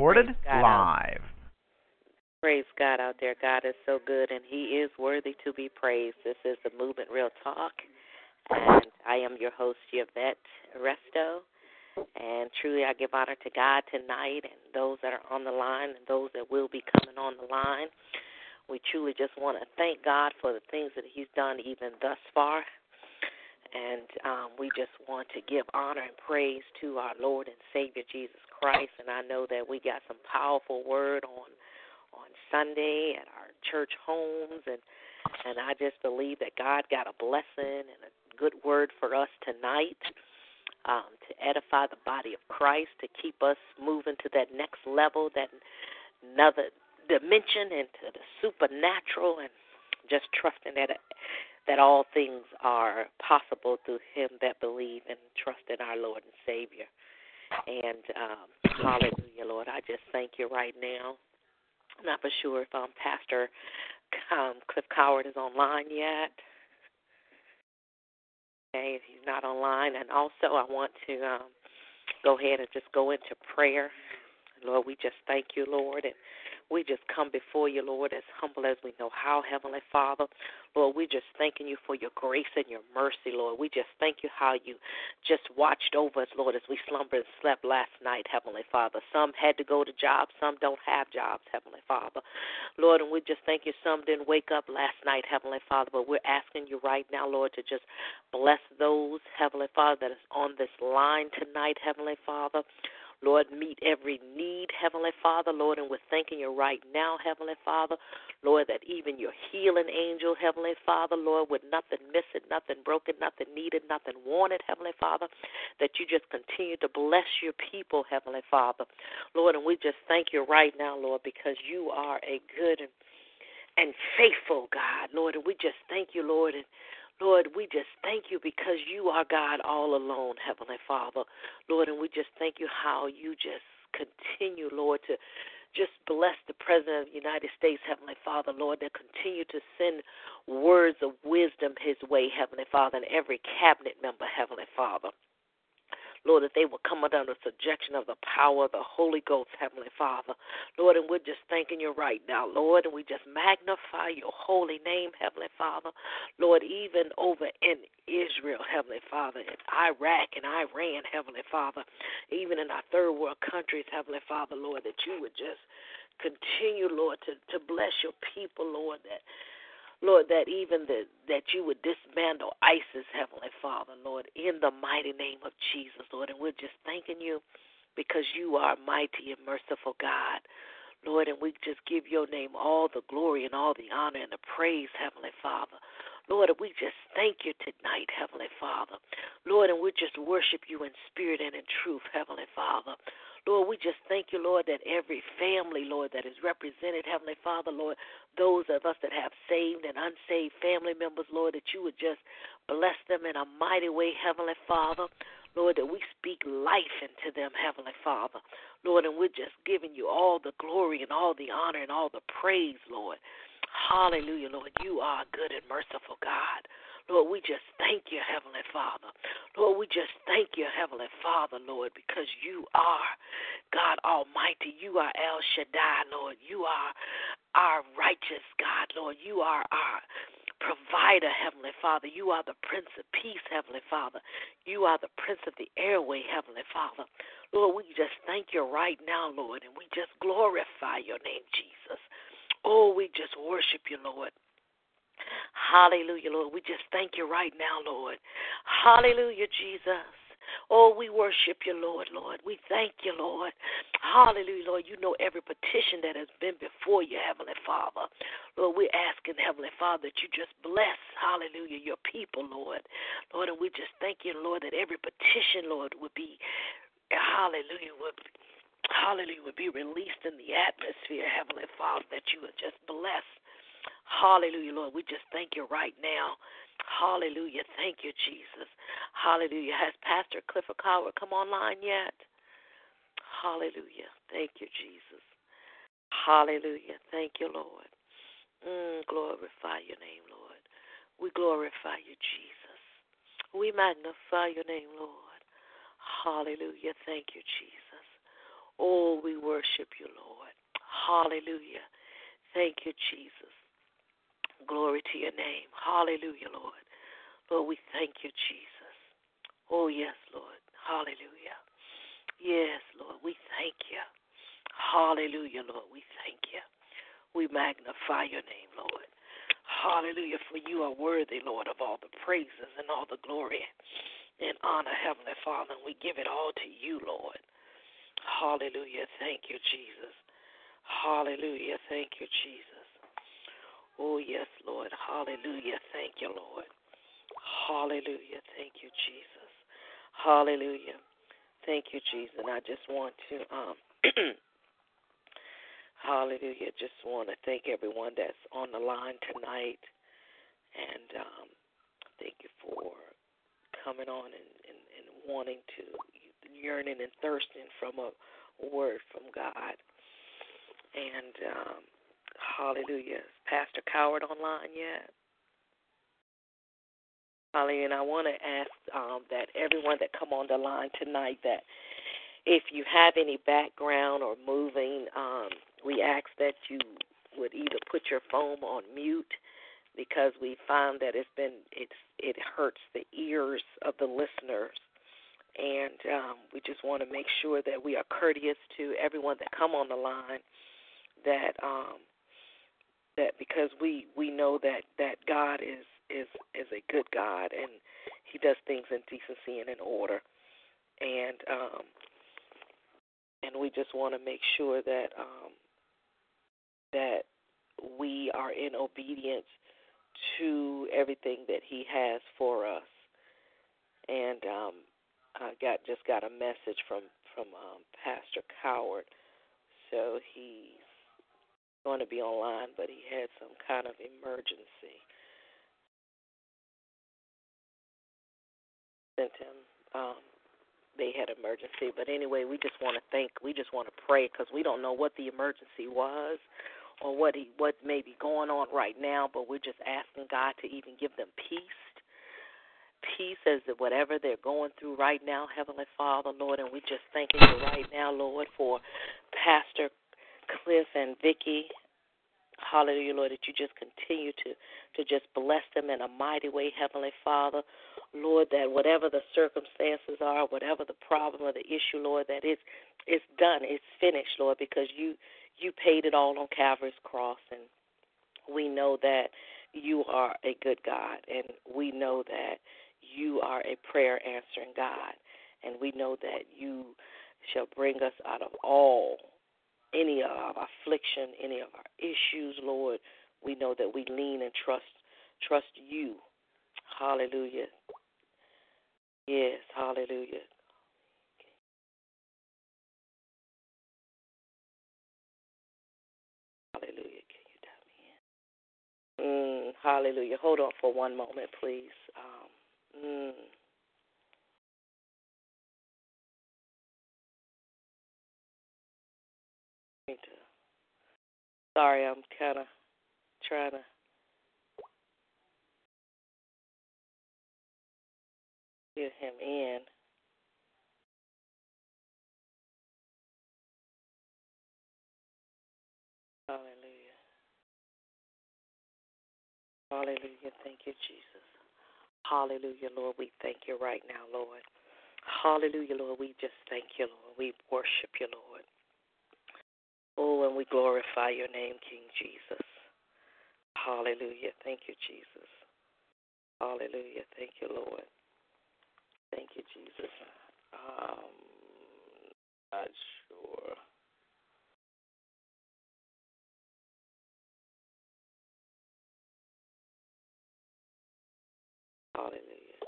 Recorded live. Praise God out there. God is so good and He is worthy to be praised. This is the Movement Real Talk, and I am your host, Yvette Resto. And truly, I give honor to God tonight and those that are on the line and those that will be coming on the line. We truly just want to thank God for the things that He's done even thus far. And um, we just want to give honor and praise to our Lord and Savior Jesus Christ. And I know that we got some powerful word on on Sunday at our church homes, and and I just believe that God got a blessing and a good word for us tonight um, to edify the body of Christ, to keep us moving to that next level, that another dimension into the supernatural, and just trusting that that all things are possible through Him that believe and trust in our Lord and Savior. And um, hallelujah, Lord, I just thank you right now. I'm not for sure if um, Pastor um, Cliff Coward is online yet. Okay, if he's not online, and also I want to um, go ahead and just go into prayer. Lord, we just thank you, Lord, and we just come before you, Lord, as humble as we know how, Heavenly Father. Lord, we just thanking you for your grace and your mercy, Lord. We just thank you how you just watched over us, Lord, as we slumbered and slept last night, Heavenly Father. Some had to go to jobs, some don't have jobs, Heavenly Father. Lord, and we just thank you some didn't wake up last night, Heavenly Father, but we're asking you right now, Lord, to just bless those, Heavenly Father, that is on this line tonight, Heavenly Father. Lord, meet every need, Heavenly Father, Lord, and we're thanking you right now, Heavenly Father, Lord, that even your healing angel, Heavenly Father, Lord, with nothing missing, nothing broken, nothing needed, nothing wanted, Heavenly Father, that you just continue to bless your people, Heavenly Father, Lord, and we just thank you right now, Lord, because you are a good and and faithful God, Lord, and we just thank you, Lord, and Lord, we just thank you because you are God all alone, Heavenly Father. Lord, and we just thank you how you just continue, Lord, to just bless the President of the United States, Heavenly Father, Lord, that continue to send words of wisdom his way, Heavenly Father, and every cabinet member, Heavenly Father. Lord, that they will come under the subjection of the power of the Holy Ghost, Heavenly Father. Lord, and we're just thanking you right now, Lord, and we just magnify your holy name, Heavenly Father. Lord, even over in Israel, Heavenly Father, in Iraq and Iran, Heavenly Father, even in our third world countries, Heavenly Father, Lord, that you would just continue, Lord, to, to bless your people, Lord, that Lord, that even the, that you would dismantle ISIS, Heavenly Father, Lord, in the mighty name of Jesus, Lord. And we're just thanking you because you are mighty and merciful God. Lord, and we just give your name all the glory and all the honor and the praise, Heavenly Father. Lord, we just thank you tonight, Heavenly Father. Lord, and we just worship you in spirit and in truth, Heavenly Father. Lord, we just thank you, Lord, that every family, Lord, that is represented, Heavenly Father, Lord, those of us that have saved and unsaved family members, Lord, that you would just bless them in a mighty way, Heavenly Father. Lord, that we speak life into them, Heavenly Father. Lord, and we're just giving you all the glory and all the honor and all the praise, Lord. Hallelujah, Lord. You are a good and merciful God. Lord, we just thank you, Heavenly Father. Lord, we just thank you, Heavenly Father, Lord, because you are God Almighty. You are El Shaddai, Lord. You are our righteous God, Lord. You are our provider, Heavenly Father. You are the Prince of Peace, Heavenly Father. You are the Prince of the Airway, Heavenly Father. Lord, we just thank you right now, Lord, and we just glorify your name, Jesus. Oh, we just worship you, Lord. Hallelujah, Lord. We just thank you right now, Lord. Hallelujah, Jesus. Oh, we worship you, Lord, Lord. We thank you, Lord. Hallelujah, Lord. You know every petition that has been before you, Heavenly Father. Lord, we're asking, Heavenly Father, that you just bless, hallelujah, your people, Lord. Lord, and we just thank you, Lord, that every petition, Lord, would be, hallelujah, would hallelujah, would be released in the atmosphere, Heavenly Father, that you would just bless. Hallelujah, Lord. We just thank you right now. Hallelujah. Thank you, Jesus. Hallelujah. Has Pastor Clifford Coward come online yet? Hallelujah. Thank you, Jesus. Hallelujah. Thank you, Lord. Mm, glorify your name, Lord. We glorify you, Jesus. We magnify your name, Lord. Hallelujah. Thank you, Jesus. Oh, we worship you, Lord. Hallelujah. Thank you, Jesus. Glory to your name. Hallelujah, Lord. Lord, we thank you, Jesus. Oh, yes, Lord. Hallelujah. Yes, Lord, we thank you. Hallelujah, Lord, we thank you. We magnify your name, Lord. Hallelujah, for you are worthy, Lord, of all the praises and all the glory and honor, Heavenly Father. And we give it all to you, Lord. Hallelujah. Thank you, Jesus. Hallelujah. Thank you, Jesus. Oh, yes, Lord. Hallelujah. Thank you, Lord. Hallelujah. Thank you, Jesus. Hallelujah. Thank you, Jesus. And I just want to, um, hallelujah, just want to thank everyone that's on the line tonight. And um, thank you for coming on and, and, and wanting to, yearning and thirsting from a word from God. And um, hallelujah. Is Pastor Coward online yet? Holly, and I want to ask um, that everyone that come on the line tonight that if you have any background or moving, um, we ask that you would either put your phone on mute because we find that it's been it's it hurts the ears of the listeners, and um, we just want to make sure that we are courteous to everyone that come on the line. That um, that because we we know that that God is is is a good God and He does things in decency and in order, and um, and we just want to make sure that um, that we are in obedience to everything that He has for us. And um, I got just got a message from from um, Pastor Coward, so he's going to be online, but he had some kind of emergency. Sent him. Um, they had emergency, but anyway, we just want to thank. We just want to pray because we don't know what the emergency was or what he what may be going on right now, but we're just asking God to even give them peace. Peace as whatever they're going through right now, Heavenly Father, Lord, and we just thank you right now, Lord, for Pastor Cliff and Vicky Hallelujah, Lord, that you just continue to, to just bless them in a mighty way, Heavenly Father. Lord, that whatever the circumstances are, whatever the problem or the issue, Lord, that it's it's done, it's finished, Lord, because you you paid it all on Calvary's cross and we know that you are a good God and we know that you are a prayer answering God and we know that you shall bring us out of all any of our affliction, any of our issues, Lord, we know that we lean and trust trust you. Hallelujah. Yes, hallelujah. Hallelujah. Can you tap me in? Mm, hallelujah. Hold on for one moment, please. Um, mm. Sorry, I'm kind of trying to. Get him in. Hallelujah. Hallelujah. Thank you, Jesus. Hallelujah, Lord. We thank you right now, Lord. Hallelujah, Lord. We just thank you, Lord. We worship you, Lord. Oh, and we glorify your name, King Jesus. Hallelujah. Thank you, Jesus. Hallelujah. Thank you, Lord. Thank you, Jesus. Um, not sure. Hallelujah.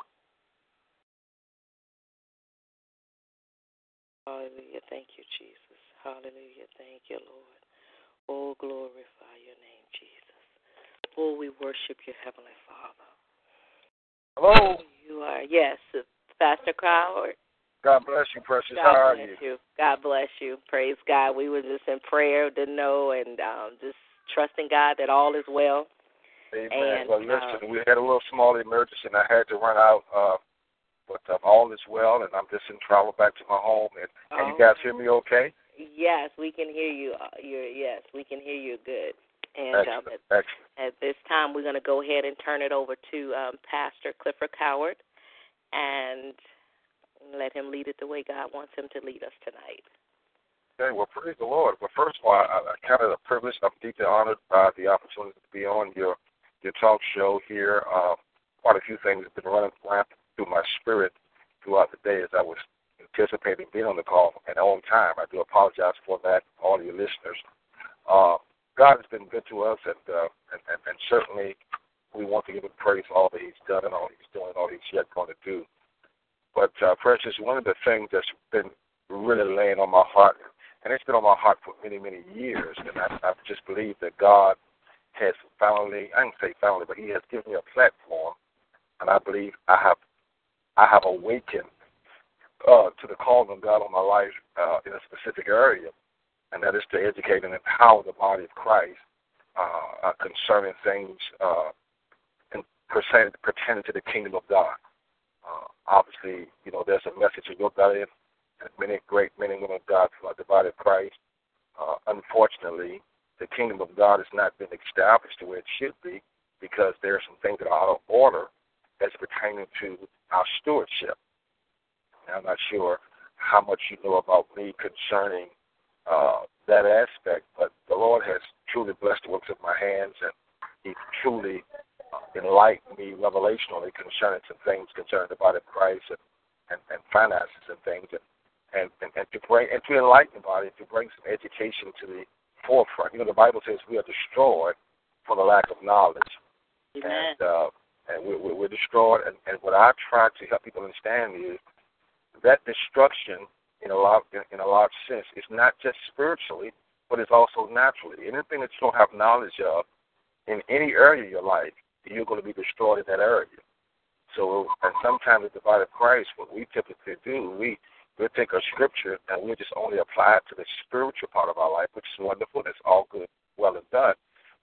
Hallelujah. Thank you, Jesus. Hallelujah. Thank you, Lord. Oh, glorify your name, Jesus. Oh, we worship you, Heavenly Father. Oh, You are, yes, Pastor Crowder. God bless you, precious. God How are you? you? God bless you. Praise God. We were just in prayer to know and um, just trusting God that all is well. Amen. And, well, listen, we had a little small emergency, and I had to run out. Uh, but uh, all is well, and I'm just in travel back to my home. And can you Oh. guys hear me okay? Yes, we can hear you. Uh, You're yes, we can hear you good. And um, Excellent. at, Excellent. at this time, we're going to go ahead and turn it over to um, Pastor Clifford Coward and let him lead it the way God wants him to lead us tonight. Okay, well, praise the Lord. Well, first of all, I, I count it a privilege. I'm deeply honored by the opportunity to be on your your talk show here. Uh, quite a few things have been running through my spirit throughout the day as I was anticipating being on the call and on time. I do apologize for that, all your listeners. Uh, God has been good to us, and, uh, and, and and certainly we want to give him praise for all that He's done and all He's doing, all He's yet going to do. But uh, Precious, one of the things that's been really laying on my heart, and it's been on my heart for many, many years, and I, I just believe that God has finally, I didn't say finally, but He has given me a platform, and I believe I have, I have awakened uh, to the calling of God on my life uh, in a specific area, and that is to educate and empower the body of Christ uh, uh, concerning things uh, in, pertaining, pertaining to the kingdom of God. Uh, obviously, you know, there's a message in your belly, and many great men and women of God throughout the body of Christ. Uh, unfortunately, the kingdom of God has not been established the way it should be because there are some things that are out of order as pertaining to our stewardship. Now, I'm not sure how much you know about me concerning uh, that aspect, but the Lord has truly blessed the works of my hands, and He truly uh, enlightened me revelationally concerning some things concerning the body of Christ and, and, and finances and things, and, and, and, and to bring and to enlighten the body, to bring some education to the forefront. You know, the Bible says we are destroyed for the lack of knowledge Amen. and uh, and we're, we're, destroyed. And, and what I try to help people understand is that destruction, in a large in, a large sense, is not just spiritually, but it's also naturally. Anything that you don't have knowledge of in any area of your life, you're going to be destroyed in that area. So, and sometimes the body of Christ, what we typically do, we we take a scripture and we just only apply it to the spiritual part of our life, which is wonderful. That's all good, well and done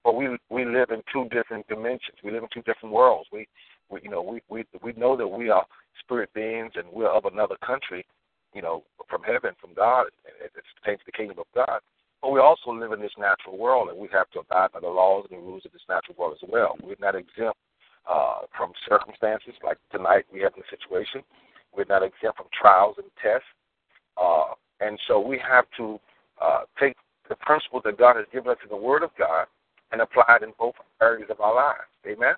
but we we live in two different dimensions. We live in two different worlds. We, we you know we we we know that we are spirit beings and we're of another country, you know, from heaven, from God. It, it pertains to the kingdom of God. But we also live in this natural world, and we have to abide by the laws and the rules of this natural world as well. We're not exempt uh, from circumstances like tonight we have the situation. We're not exempt from trials and tests, uh, and so we have to uh, take the principle that God has given us in the Word of God and apply it in both areas of our lives. Amen.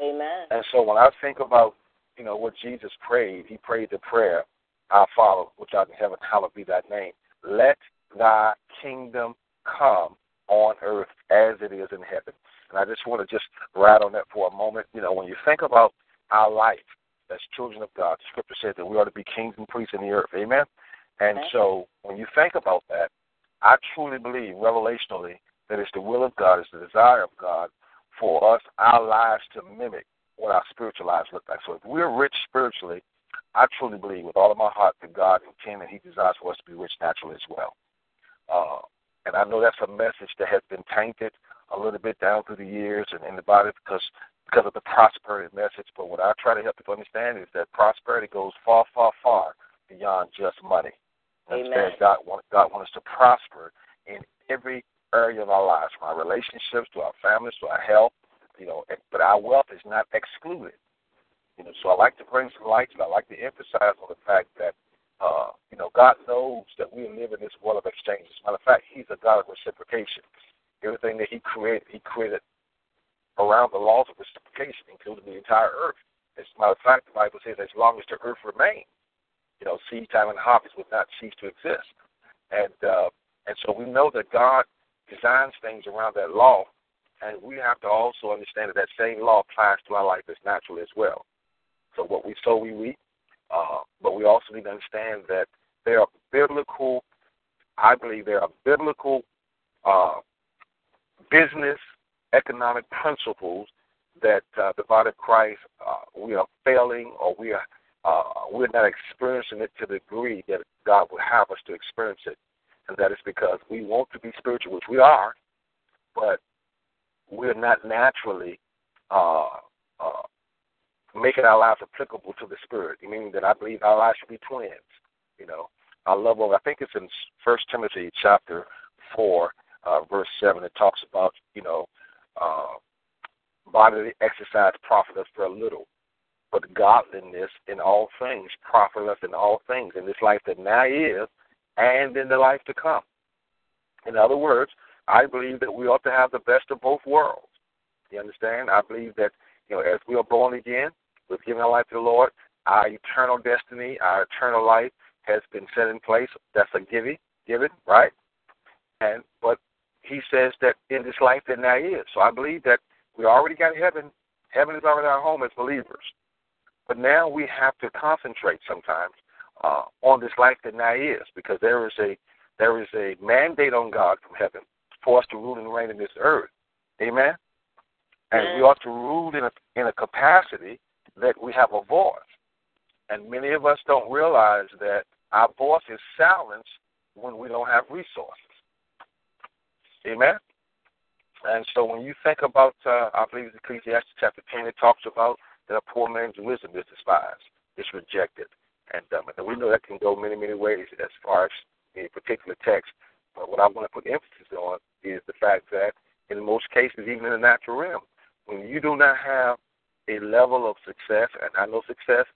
Amen. And so when I think about, you know, what Jesus prayed, he prayed the prayer, Our Father, which art in heaven, hallowed be thy name. Let thy kingdom come on earth as it is in heaven. And I just want to just ride on that for a moment. You know, when you think about our life as children of God, the scripture says that we are to be kings and priests in the earth. Amen. And Okay. so when you think about that, I truly believe revelationally that it's the will of God, it's the desire of God for us, our lives to mimic what our spiritual lives look like. So if we're rich spiritually, I truly believe with all of my heart that God intends and He desires for us to be rich naturally as well. Uh, and I know that's a message that has been tainted a little bit down through the years and in the body because because of the prosperity message. But what I try to help people understand is that prosperity goes far, far, far beyond just money. Amen. Understand God want God wants us to prosper in every area of our lives, from our relationships to our families to our health. You know, but our wealth is not excluded. You know, so I like to bring some light it. I like to emphasize on the fact that uh, you know, God knows that we live in this world of exchange. As a matter of fact, He's a God of reciprocation. Everything that He created, He created around the laws of reciprocation, including the entire earth. As a matter of fact, the Bible says, as long as the earth remains, you know, seed time and harvest would not cease to exist. And uh, and so we know that God designs things around that law, and we have to also understand that that same law applies to our life as naturally as well. So what we sow, we reap. Uh, but we also need to understand that there are biblical. I believe there are biblical uh, business economic principles that uh, the body of Christ uh, we are failing or we are uh, we're not experiencing it to the degree that God would have us to experience it, that is because we want to be spiritual, which we are, but we're not naturally uh, uh, making our lives applicable to the Spirit. Meaning that I believe our lives should be twins. You know, I love. I think it's in First Timothy chapter four, uh, verse seven. It talks about you know, uh, bodily exercise profiteth for a little, but godliness in all things profiteth in all things in this life that now is, and in the life to come. In other words, I believe that we ought to have the best of both worlds. You understand? I believe that you know, as we are born again, we've given our life to the Lord. Our eternal destiny, our eternal life has been set in place. That's a giving, given, right? And but he says that in this life that now is. So I believe that we already got heaven. Heaven is already our home as believers. But now we have to concentrate sometimes on this life that now is, because there is a there is a mandate on God from heaven for us to rule and reign in this earth. Amen. And we ought to rule in a in a capacity that we have a voice. And many of us don't realize that our voice is silenced when we don't have resources. Amen. And so when you think about, uh, I believe it's Ecclesiastes chapter 10, it talks about that a poor man's wisdom is despised, is rejected. And, um, and we know that can go many, many ways as far as a particular text. But what I want to put emphasis on is the fact that in most cases, even in the natural realm, when you do not have a level of success, and I know success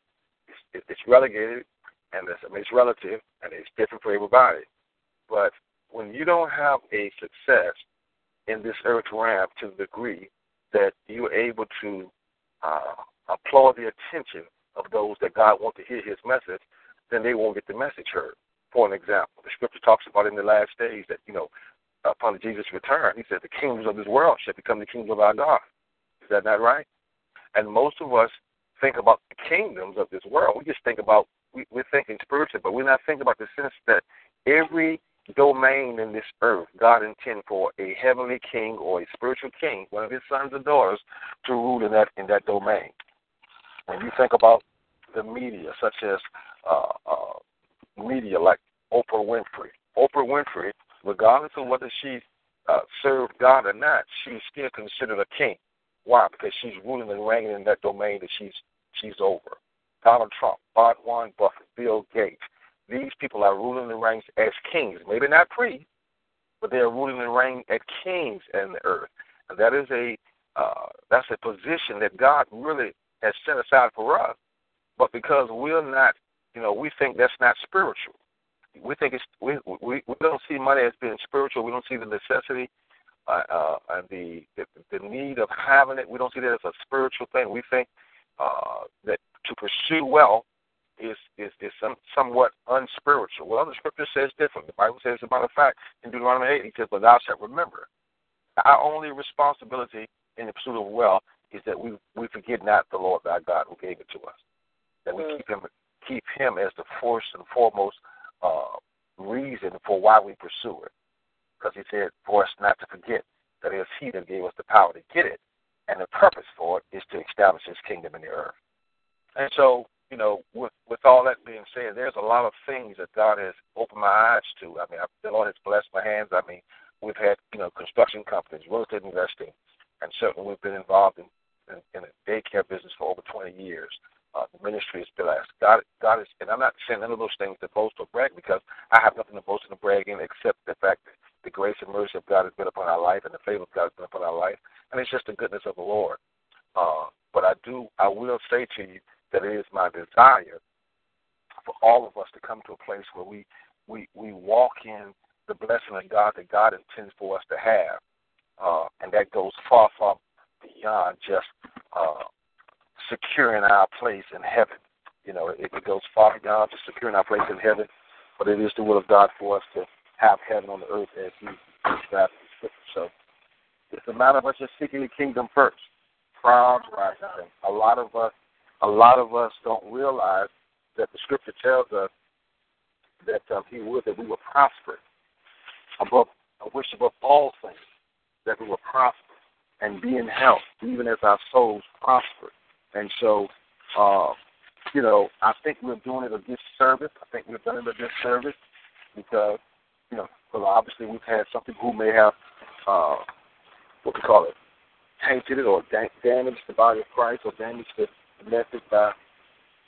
is it's relegated and it's, I mean, it's relative and it's different for everybody. But when you don't have a success in this earth realm to the degree that you're able to uh, applaud the attention those that God wants to hear His message, then they won't get the message heard. For an example, the Scripture talks about in the last days that you know, upon Jesus' return, He said, "The kingdoms of this world shall become the kingdoms of our God." Is that not right? And most of us think about the kingdoms of this world. We just think about we, we're thinking spiritually, but we're not thinking about the sense that every domain in this earth, God intended for a heavenly king or a spiritual king, one of his sons or daughters, to rule in that in that domain. When you think about the media, such as uh, uh, media like Oprah Winfrey, Oprah Winfrey, regardless of whether she uh, served God or not, she's still considered a king. Why? Because she's ruling and reigning in that domain that she's she's over. Donald Trump, Bart Warren Buffett, Bill Gates, these people are ruling and reigning as kings. Maybe not priests, but they are ruling and reigning as kings in the earth. And that is a uh, that's a position that God really has set aside for us. But because we're not, you know, we think that's not spiritual. We think it's we we, we don't see money as being spiritual. We don't see the necessity uh, uh, and the, the the need of having it. We don't see that as a spiritual thing. We think uh, that to pursue wealth is is, is some, somewhat unspiritual. Well, the scripture says different. The Bible says, as a matter of fact, in Deuteronomy 8, he says, But thou shalt remember. Our only responsibility in the pursuit of wealth is that we we forget not the Lord thy God who gave it to us. That we mm. keep him keep him as the first and foremost uh, reason for why we pursue it. Because he said for us not to forget that it is he that gave us the power to get it, and the purpose for it is to establish his kingdom in the earth. And so you know, with with all that being said, there's a lot of things that God has opened my eyes to. I mean, I, the Lord has blessed my hands. I mean, we've had you know construction companies, real estate investing, and certainly we've been involved in in, in a daycare business for over 20 years. Uh, the ministry is blessed. God, God is, and I'm not saying none of those things to boast or brag because I have nothing to boast and brag in except the fact that the grace and mercy of God has been upon our life and the favor of God has been upon our life, and it's just the goodness of the Lord. Uh, but I do, I will say to you that it is my desire for all of us to come to a place where we we we walk in the blessing of God that God intends for us to have, uh, and that goes far far beyond just uh, securing our place in heaven. You know, it, it goes far beyond just securing our place in heaven, but it is the will of God for us to have heaven on the earth as He describes in. So it's a matter of us just seeking the kingdom first. Proud, right? A lot of us a lot of us don't realize that the scripture tells us that uh, He would that we will prosper above, I wish above all things that we will prosper and be in health, even as our souls prosper. And so, uh, you know, I think we're doing it a disservice. I think we've done it a disservice because, you know, well, obviously we've had some people who may have, uh, what we call it, tainted it or da- damaged the body of Christ or damaged the message by,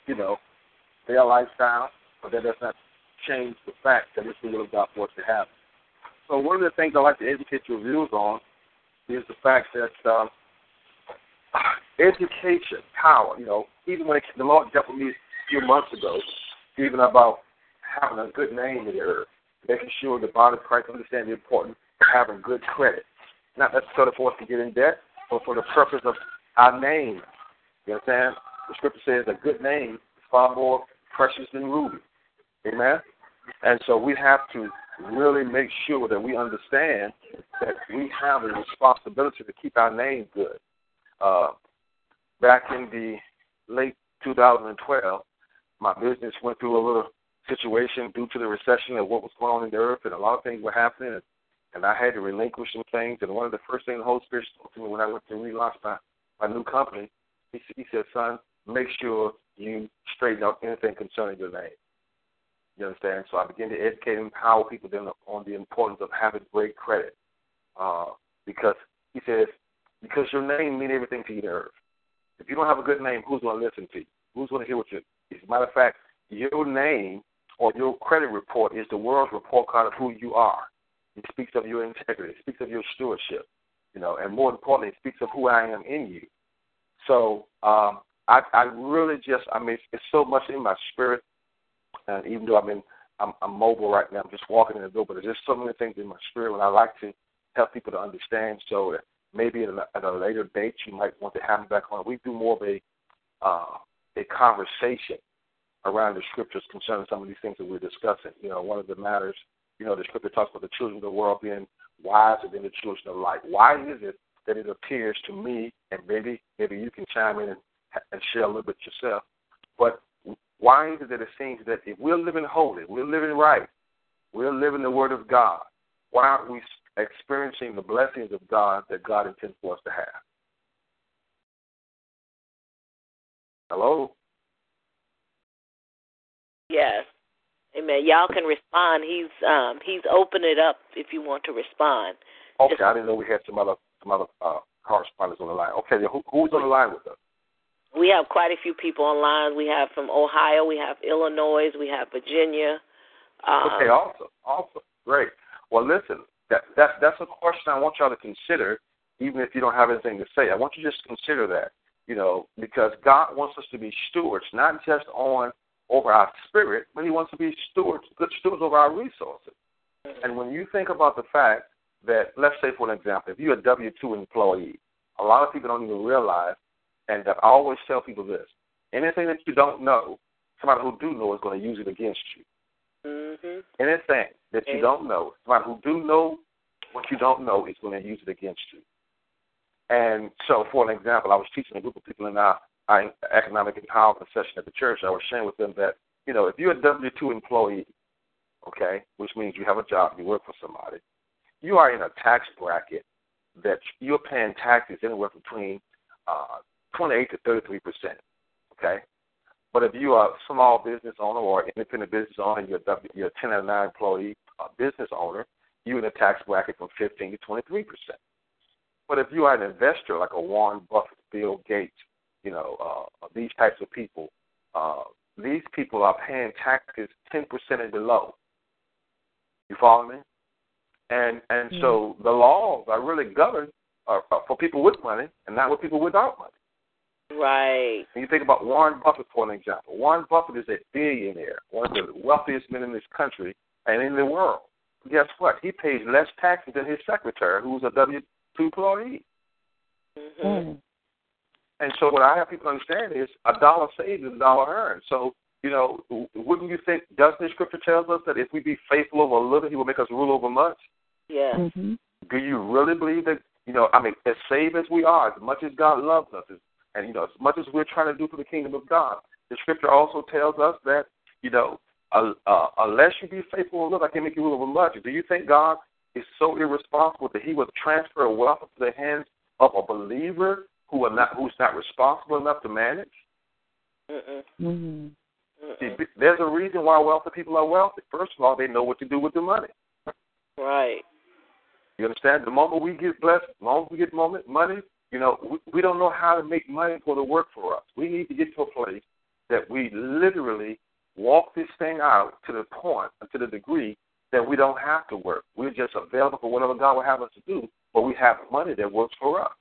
you know, their lifestyle, but that does not change the fact that it's the will of God for it to happen. So one of the things I like to educate your viewers on is the fact that um, education, power, you know, even when it, the Lord dealt with me a few months ago, even about having a good name in the earth, making sure the body of Christ understand the importance of having good credit. Not necessarily for us to get in debt, but for the purpose of our name. You understand? The scripture says a good name is far more precious than ruby. Amen? And so we have to really make sure that we understand that we have a responsibility to keep our name good. Uh, back in the late 2012, my business went through a little situation due to the recession and what was going on in the earth, and a lot of things were happening, and, and I had to relinquish some things. And one of the first things the Holy Spirit spoke to me when I went to relaunch my, my new company, he, he said, son, make sure you straighten out anything concerning your name. You understand? So I began to educate and empower people then on the importance of having great credit. Uh, because he says, because your name means everything to you on earth. If you don't have a good name, who's going to listen to you? Who's going to hear what you? As a matter of fact, your name or your credit report is the world's report card of who you are. It speaks of your integrity. It speaks of your stewardship. You know, and more importantly, it speaks of who I am in you. So um, I, I really just, I mean, it's so much in my spirit and even though I'm in, I'm, I'm mobile right now, I'm just walking in the door, but there's just so many things in my spirit, and I like to help people to understand. So maybe at a, at a later date, you might want to have me back on. We do more of a uh, a conversation around the scriptures concerning some of these things that we're discussing. You know, one of the matters, you know, the scripture talks about the children of the world being wiser than the children of light. Why is it that it appears to me, and maybe maybe you can chime in and, and share a little bit yourself, but why is it that it seems that if we're living holy, we're living right, we're living the Word of God, why aren't we experiencing the blessings of God that God intends for us to have? Hello? Yes. Amen. Y'all can respond. He's um he's opened it up if you want to respond. Okay, Just, I didn't know we had some other some other uh, correspondents on the line. Okay, who, who's on the line with us? we have quite a few people online. We have from Ohio, we have Illinois, we have Virginia. Um, okay, awesome, awesome, great. Well, listen, that, that that's a question I want y'all to consider, even if you don't have anything to say. I want you to just consider that, you know, because God wants us to be stewards, not just on over our spirit, but He wants to be stewards, good stewards over our resources. And when you think about the fact that, let's say, for an example, if you're a W two employee, a lot of people don't even realize and I always tell people this anything that you don't know, somebody who do know is going to use it against you. Mm-hmm. Anything that you don't know, somebody who do know what you don't know is going to use it against you. And so, for an example, I was teaching a group of people in our, our economic empowerment session at the church. I was sharing with them that, you know, if you're a W 2 employee, okay, which means you have a job, you work for somebody, you are in a tax bracket that you're paying taxes anywhere between uh, 28 to 33 percent. Okay, but if you are a small business owner or independent business owner, you're a, you're a 1099 employee uh, business owner, you're in a tax bracket from 15 to 23 percent. But if you are an investor like a Warren Buffett, Bill Gates, you know uh, these types of people, uh, these people are paying taxes 10 percent and below. You follow me? And and mm-hmm. so the laws are really governed uh, for people with money and not with people without money. Right. And you think about Warren Buffett for an example. Warren Buffett is a billionaire, one of the wealthiest men in this country and in the world. Guess what? He pays less taxes than his secretary, who's a W two employee. Mm-hmm. And so what I have people understand is a dollar saved is a dollar earned. So, you know, wouldn't you think doesn't the scripture tells us that if we be faithful over a little, he will make us rule over much? Yeah. Mm-hmm. Do you really believe that you know, I mean, as saved as we are, as much as God loves us, as and, you know, as much as we're trying to do for the kingdom of God, the scripture also tells us that, you know, uh, uh, unless you be faithful in little, I can make you rule over much. Do you think God is so irresponsible that He would transfer wealth into the hands of a believer who are not who's not responsible enough to manage? Mm-mm. Mm-hmm. See, there's a reason why wealthy people are wealthy. First of all, they know what to do with the money. Right. You understand? The moment we get blessed, the moment we get moment, money, you know, we, we don't know how to make money for the work for us. We need to get to a place that we literally walk this thing out to the point, to the degree that we don't have to work. We're just available for whatever God will have us to do, but we have money that works for us.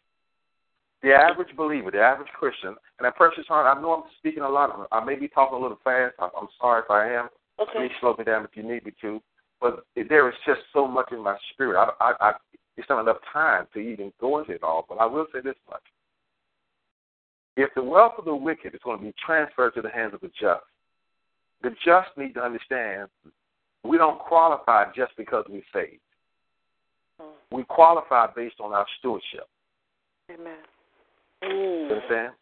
The average believer, the average Christian, and at Precious Heart, I know I'm speaking a lot. Of I may be talking a little fast. I'm, I'm sorry if I am. Okay. Please slow me down if you need me to. But there is just so much in my spirit. I, I, I, it's not enough time to even go into it all. But I will say this much: if the wealth of the wicked is going to be transferred to the hands of the just, the just need to understand we don't qualify just because we're saved. We qualify based on our stewardship. Amen. You Mm. understand?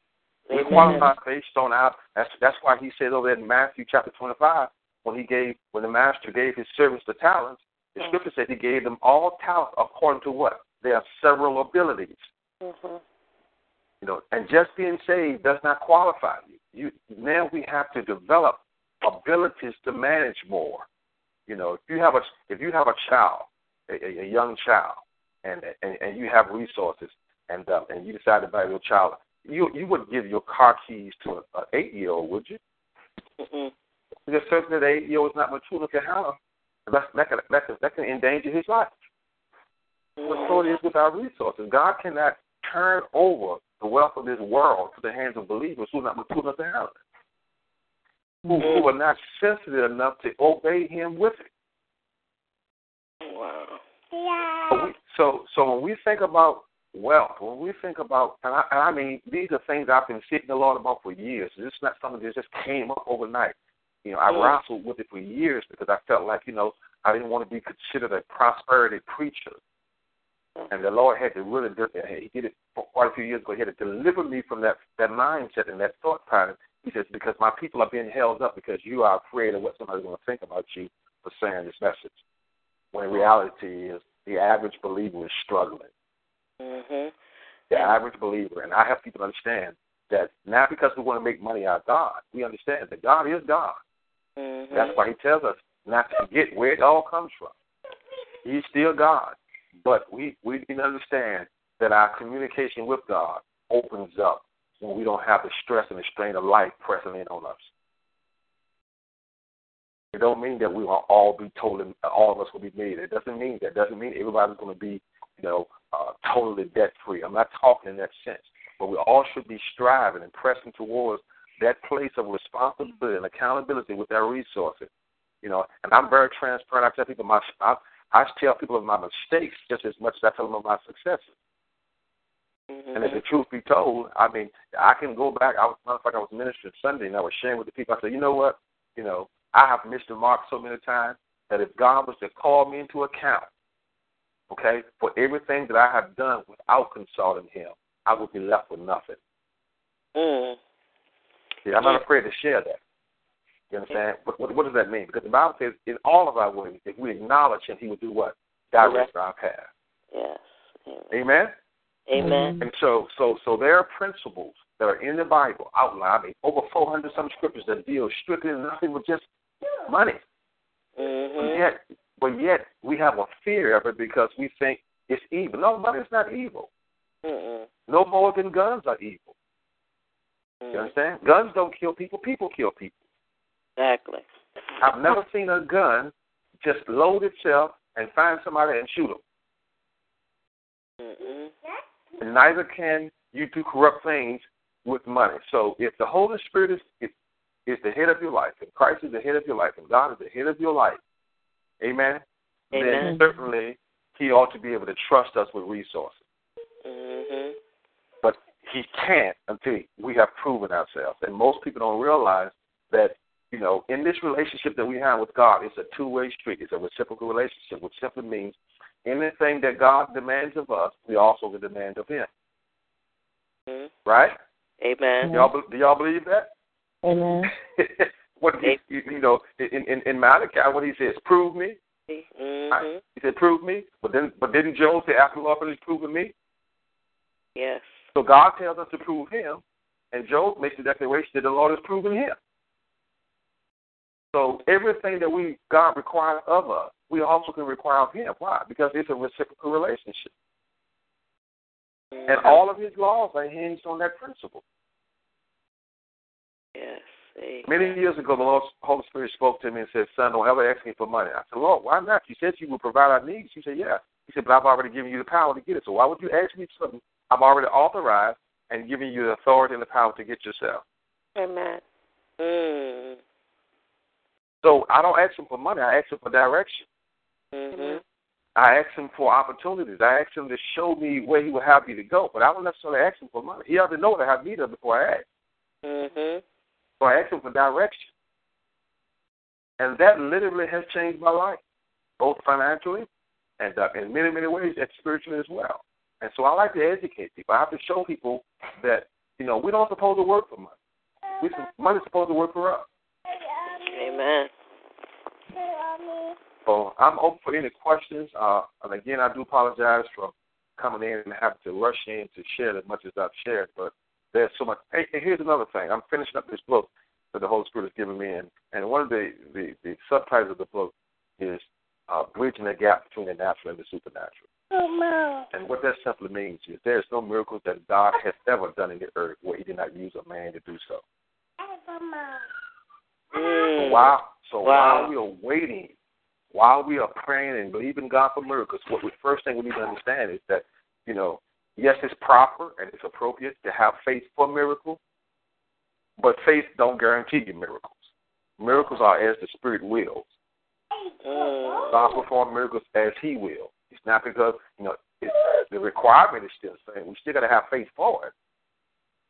We Amen. qualify based on our. That's that's why he said over there in Matthew chapter twenty-five, when he gave when the master gave his servants the talents, the Mhm. scripture said he gave them all talents according to what their several abilities. Mhm. You know, and just being saved does not qualify you. You now we have to develop abilities to manage more. You know, if you have a if you have a child, a, a, young child, and, and and you have resources, and uh, and you decide to buy your child, you you wouldn't give your car keys to an eight year old, would you? Mm-mm. Because certainly the eight year old is not mature enough to handle. That that can that can, that can endanger his life. But so it is with our resources. God cannot turn over the wealth of this world to the hands of believers who are not mature enough to handle it, who, who are not sensitive enough to obey Him with it. Wow. So, we, so, so when we think about wealth, when we think about, and I, and I mean, these are things I've been seeking the Lord about for years. This is not something that just came up overnight. You know, I Mm. wrestled with it for years because I felt like, you know, I didn't want to be considered a prosperity preacher. And the Lord had to really, do, He did it for quite a few years ago. He had to deliver me from that that mindset and that thought pattern. He says, because my people are being held up because you are afraid of what somebody's going to think about you for saying this message. When in reality is the average believer is struggling. Mhm. The average believer, and I have people understand that not because we want to make money out of God, we understand that God is God. Mhm. That's why He tells us not to forget where it all comes from. He's still God, but we we need to understand that our communication with God opens up when we don't have the stress and the strain of life pressing in on us. It don't mean that we will all be totally, all of us will be made. It doesn't mean that. It doesn't mean everybody's going to be, you know, uh, totally debt free. I'm not talking in that sense, but we all should be striving and pressing towards that place of responsibility and accountability with our resources. You know, and I'm very transparent. I tell people my, I, I tell people of my mistakes just as much as I tell them of my successes. Mhm. And if the truth be told, I mean, I can go back. I was, fact, I was ministering Sunday, and I was sharing with the people. I said, you know what? You know, I have missed the mark so many times that if God was to call me into account, okay, for everything that I have done without consulting Him, I would be left with nothing. Mm. See, I'm not afraid to share that. You understand? What, what, what does that mean? Because the Bible says, in all of our ways, if we acknowledge Him, He will do what? Direct our path. Yes. Amen. Amen. Amen. And so, so, so there are principles that are in the Bible outlined, I mean, over 400 some scriptures that deal strictly and nothing with just money. But Mhm. yet, but yet we have a fear of it because we think it's evil. No, money's not evil. Mm-mm. No more than guns are evil. You Mm. understand? Guns don't kill people. People kill people. Exactly. I've never seen a gun just load itself and find somebody and shoot them. Mm-mm. And neither can you do corrupt things with money. So if the Holy Spirit is, is is the head of your life, and Christ is the head of your life, and God is the head of your life, amen, then certainly He ought to be able to trust us with resources. But He can't until we have proven ourselves. And most people don't realize that, you know, in this relationship that we have with God, it's a two way street. It's a reciprocal relationship, which simply means anything that God demands of us, we also can demand of Him. Mhm. Right? Amen. Y'all, do y'all believe that? Amen. What he, you know, in in, in Malachi, what he says, prove me. Mm-hmm. He said, prove me. But then, but didn't Job say, after the Lord finished proving me? Yes. So God tells us to prove Him, and Job makes the declaration that the Lord is proving Him. So everything that we God requires of us, we also can require of Him. Why? Because it's a reciprocal relationship. And all of his laws are hinged on that principle. Yes. Amen. Many years ago, the Lord, Holy Spirit spoke to me and said, Son, don't ever ask me for money. I said, Lord, why not? You said you would provide our needs. He said, Yeah. He said, But I've already given you the power to get it. So why would you ask me something I've already authorized and giving you the authority and the power to get yourself? Amen. Mm. So I don't ask him for money. I ask him for direction. Mm-hmm. I ask him for opportunities. I ask him to show me where he would have me to go. But I don't necessarily ask him for money. He already know what I have need of before I ask. Mm-hmm. So I ask him for direction. And that literally has changed my life, both financially and uh, in many, many ways, and spiritually as well. And so I like to educate people. I have to show people that, you know, we don't supposed to work for money. We, money's supposed to work for us. Amen. Amen. So I'm open for any questions. Uh, and again, I do apologize for coming in and having to rush in to share as much as I've shared. But there's so much. Hey, here's another thing. I'm finishing up this book that the Holy Spirit has given me, and, and one of the, the, the subtitles of the book is uh, Bridging the Gap Between the Natural and the Supernatural. And what that simply means is there's no miracles that God has ever done in the earth where He did not use a man to do so. Mm. So while so Wow. while we are waiting, while we are praying and believing God for miracles, what we first thing we need to understand is that, you know, yes, it's proper and it's appropriate to have faith for miracles, but faith don't guarantee you miracles. Miracles are as the Spirit wills. Mm. God perform miracles as He will. It's not because you know it's, the requirement is still the same. We still got to have faith for it.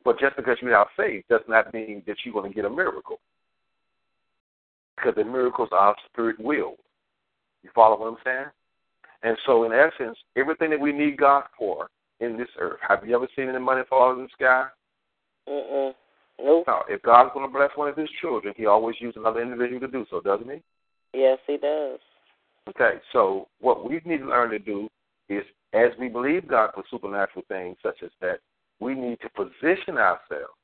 But just because you have faith does not mean that you're going to get a miracle. Because the miracles are Spirit willed. You follow what I'm saying? And so, in essence, everything that we need God for in this earth. Have you ever seen any money fall in the sky? Mm-mm. Nope. No. If God's going to bless one of His children, He always uses another individual to do so, doesn't He? Yes, he does. Okay, so what we need to learn to do is, as we believe God for supernatural things such as that, we need to position ourselves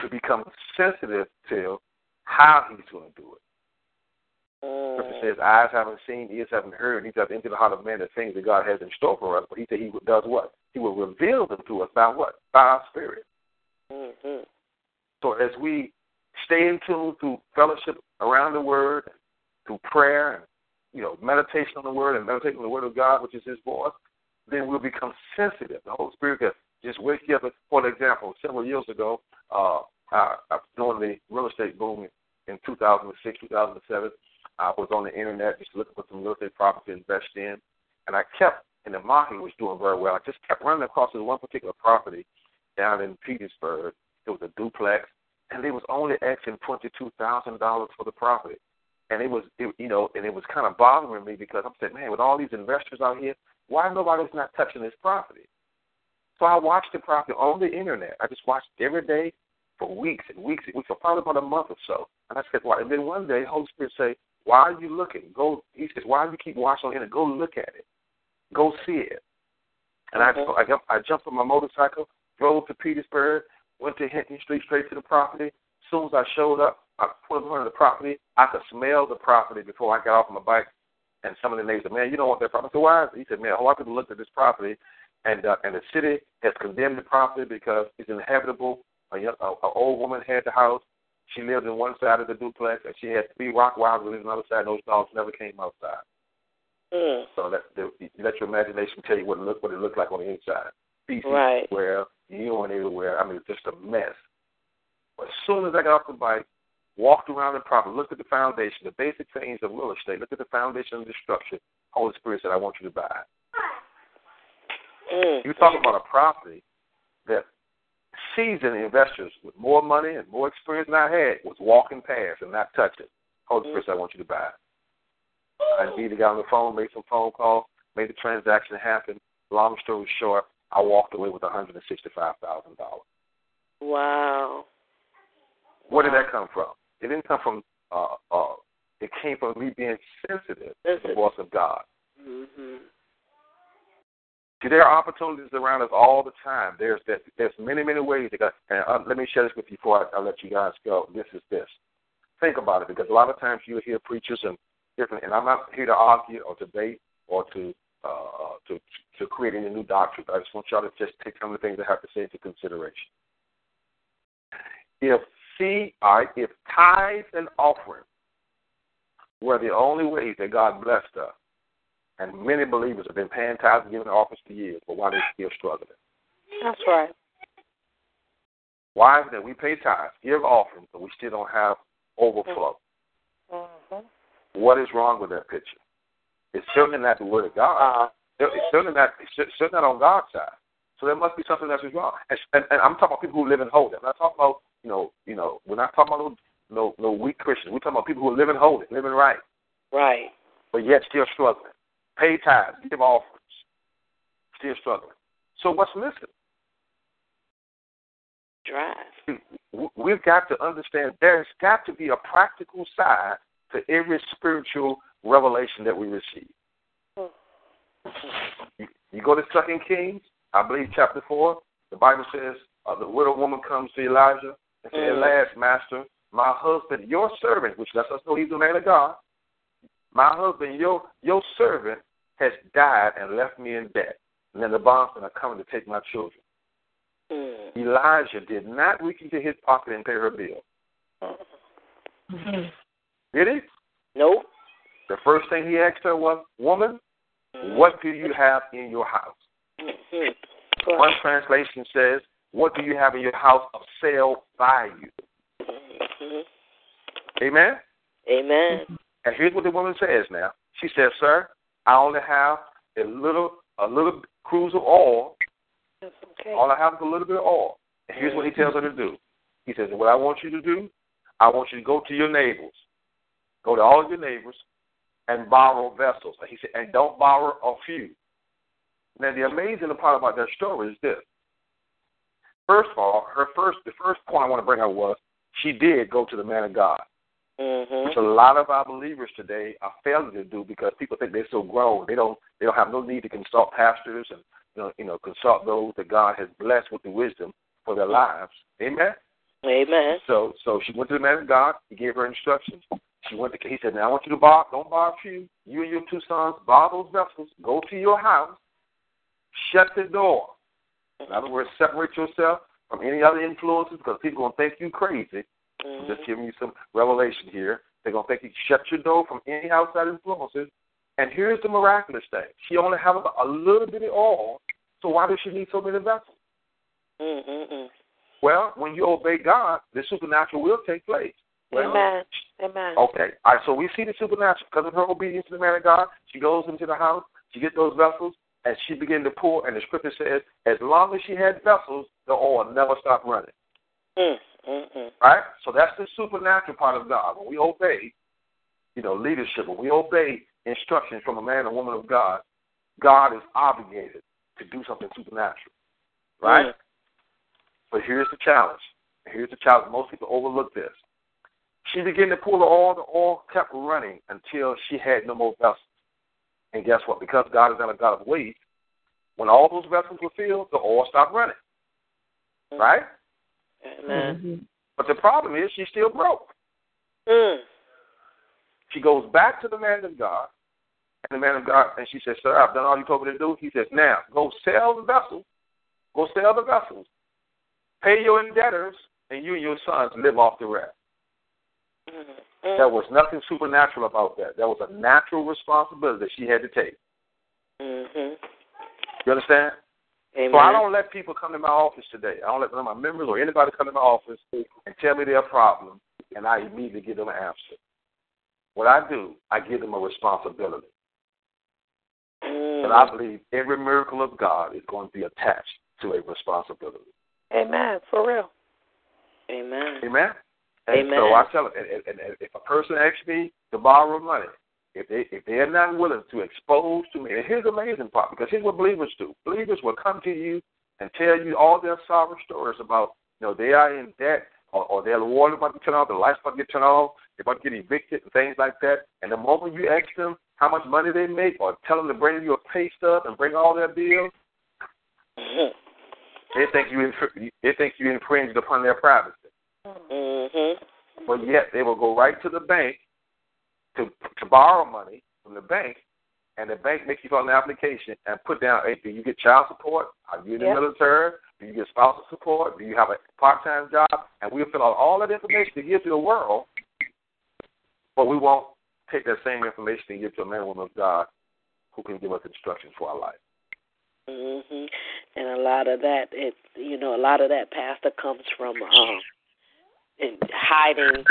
to become sensitive to how He's going to do it. Mm. Scripture says, "Eyes haven't seen, ears haven't heard, and neither have entered the heart of man the things that God has in store for us." But He said He does what? He will reveal them to us by what? By our Spirit. Mm-hmm. So as we stay in tune through fellowship around the Word, through prayer, and you know, meditation on the Word and meditation on the Word of God, which is His voice, then we'll become sensitive. The Holy Spirit can just wake you up. For example, several years ago, uh, I, I during the real estate boom in 2006, 2007, I was on the internet just looking for some real estate property to invest in, and I kept, and the market was doing very well. I just kept running across this one particular property down in Petersburg. It was a duplex, and they was only asking twenty two thousand dollars for the property, and it was, it, you know, and it was kind of bothering me because I'm saying, man, with all these investors out here, why nobody's not touching this property? So I watched the property on the internet. I just watched it every day for weeks and weeks and weeks, for probably about a month or so. And I said, why? And then one day, Holy Spirit say, why are you looking? Go. He says, why do you keep watching on the internet? Go look at it. Go see it. And I, Mhm. I, jumped, I jumped on my motorcycle, drove to Petersburg, went to Hinton Street straight to the property. As soon as I showed up, I put in front of the property. I could smell the property before I got off my bike. And some of the neighbors said, "Man, you don't want that property." I said, "Why?" He said, "Man, a lot of people looked at this property, and uh, and the city has condemned the property because it's inhabitable. A, young, a, a old woman had the house. She lived in one side of the duplex, and she had three rock wilds living on the other side. And those dogs never came outside. Mm. So let the, let your imagination tell you what it looked what it looked like on the inside. Feces Right. where urine everywhere. I mean, it's just a mess. But as soon as I got off the bike, walked around the property, looked at the foundation, the basic things of real estate, looked at the foundation of the structure. Holy Spirit said, "I want you to buy." Mm. You talk about a property that seasoned investors with more money and more experience than I had was walking past and not touching. Holy Spirit said, "I want you to buy." it." I immediately got on the phone, made some phone calls, made the transaction happen. Long story short, I walked away with one hundred and sixty-five thousand dollars. Wow. Where did that come from? It didn't come from. Uh, uh, it came from me being sensitive to the voice of God. Mm-hmm. See, there are opportunities around us all the time. There's that. There's many, many ways to go. And uh, let me share this with you before I, I let you guys go. This is this. Think about it, because a lot of times you hear preachers and different. And I'm not here to argue or debate or to uh, to to create any new doctrine. I just want y'all to just take some of the things I have to say into consideration. If see, all right, if tithes and offerings were the only ways that God blessed us, and many believers have been paying tithes and giving offerings for years, but why are they still struggling? That's right. Why is that we pay tithes, give offerings, but we still don't have overflow? Mm-hmm. What is wrong with that picture? It's certainly not the word of God. Uh, It's certainly not. It's certainly not on God's side. So there must be something that's wrong. And, and, and I'm talking about people who live in holy. I'm not talking about you know you know we're not talking about no no, no weak Christians. We're talking about people who are living holy, living right, right. but yet still struggling. Pay tithes, give offerings, still struggling. So what's missing? Drive. We've got to understand there's got to be a practical side to every spiritual revelation that we receive. You, you go to Second Kings, I believe chapter four. The Bible says uh, the widow woman comes to Elijah and says, Mm. "Last master, my husband, your servant, which lets us know he's a man of God, my husband, your your servant, has died and left me in debt, and then the bondsmen are coming to take my children." Mm. Elijah did not reach into his pocket and pay her bill. Did he? Nope. The first thing he asked her was, Woman, Mm-hmm. what do you have in your house? Mm-hmm. One translation says, What do you have in your house of sale value? Mm-hmm. Amen? Amen. And here's what the woman says now. She says, Sir, I only have a little a little cruse of oil. Okay. All I have is a little bit of oil. And here's what he tells her to do. He says, What I want you to do, I want you to go to your neighbors. Go to all of your neighbors and borrow vessels. And he said, and don't borrow a few. Now the amazing part about that story is this. First of all, her first the first point I want to bring out was she did go to the man of God. Mm-hmm. Which a lot of our believers today are failing to do because people think they're so grown. They don't they don't have no need to consult pastors and you know, you know, consult those that God has blessed with the wisdom for their lives. Amen. Amen. So so she went to the man of God. He gave her instructions. She went to he said, Now I want you to borrow don't borrow a few. You and your two sons, borrow those vessels, go to your house, shut the door. In other words, separate yourself from any other influences because people are gonna think you crazy. I'm just mm-hmm. giving you some revelation here. They're gonna think you shut your door from any outside influences. And here's the miraculous thing. She only have a, a little bit of oil, so why does she need so many vessels? Mm-mm-mm. Well, when you obey God, the supernatural will take place. Well, Amen. Amen. Okay. All right, so we see the supernatural because of her obedience to the man of God. She goes into the house, she gets those vessels, and she began to pour, and the scripture says, as long as she had vessels, the oil never stopped running. Mm, mm-mm. Right? So that's the supernatural part of God. When we obey, you know, leadership, when we obey instructions from a man or woman of God, God is obligated to do something supernatural. Right? Mm. But here's the challenge. Here's the challenge. Most people overlook this. She began to pour the oil. The oil kept running until she had no more vessels. And guess what? Because God is not a God of waste, when all those vessels were filled, the oil stopped running. Right? Amen. But the problem is she's still broke. Mm. She goes back to the man of God, and the man of God, and she says, Sir, I've done all you told me to do. He says, Now, go sell the vessels. Go sell the vessels. Pay your indebtors, and you and your sons live off the rest. Mm. There was nothing supernatural about that. That was a natural responsibility that she had to take. Mm-hmm. You understand? Amen. So I don't let people come to my office today. I don't let my members or anybody come to my office and tell me their problem, and I immediately give them an answer. What I do, I give them a responsibility. Mm. And I believe every miracle of God is going to be attached to a responsibility. Amen. For real. Amen. Amen? And Amen. so I tell them, and, and, and if a person asks me to borrow money, if they if they're not willing to expose to me, and here's the amazing part, because here's what believers do. Believers will come to you and tell you all their sorrow stories about, you know, they are in debt or, or their water about to turn off, the lights about to get turned off, they're about to get evicted and things like that. And the moment you ask them how much money they make, or tell them to bring you a pay stub and bring all their bills, Mhm. they think you they think you infringed upon their privacy. Mhm. But yet they will go right to the bank to to borrow money from the bank, and the bank makes you fill an application and put down, hey, do you get child support? Are you in the Yep. military? Do you get spousal support? Do you have a part-time job? And we'll fill out all that information to give to the world, but we won't take that same information and give to a man or woman of God who can give us instructions for our life. Mhm. And a lot of that, it you know, a lot of that pastor comes from um, in hiding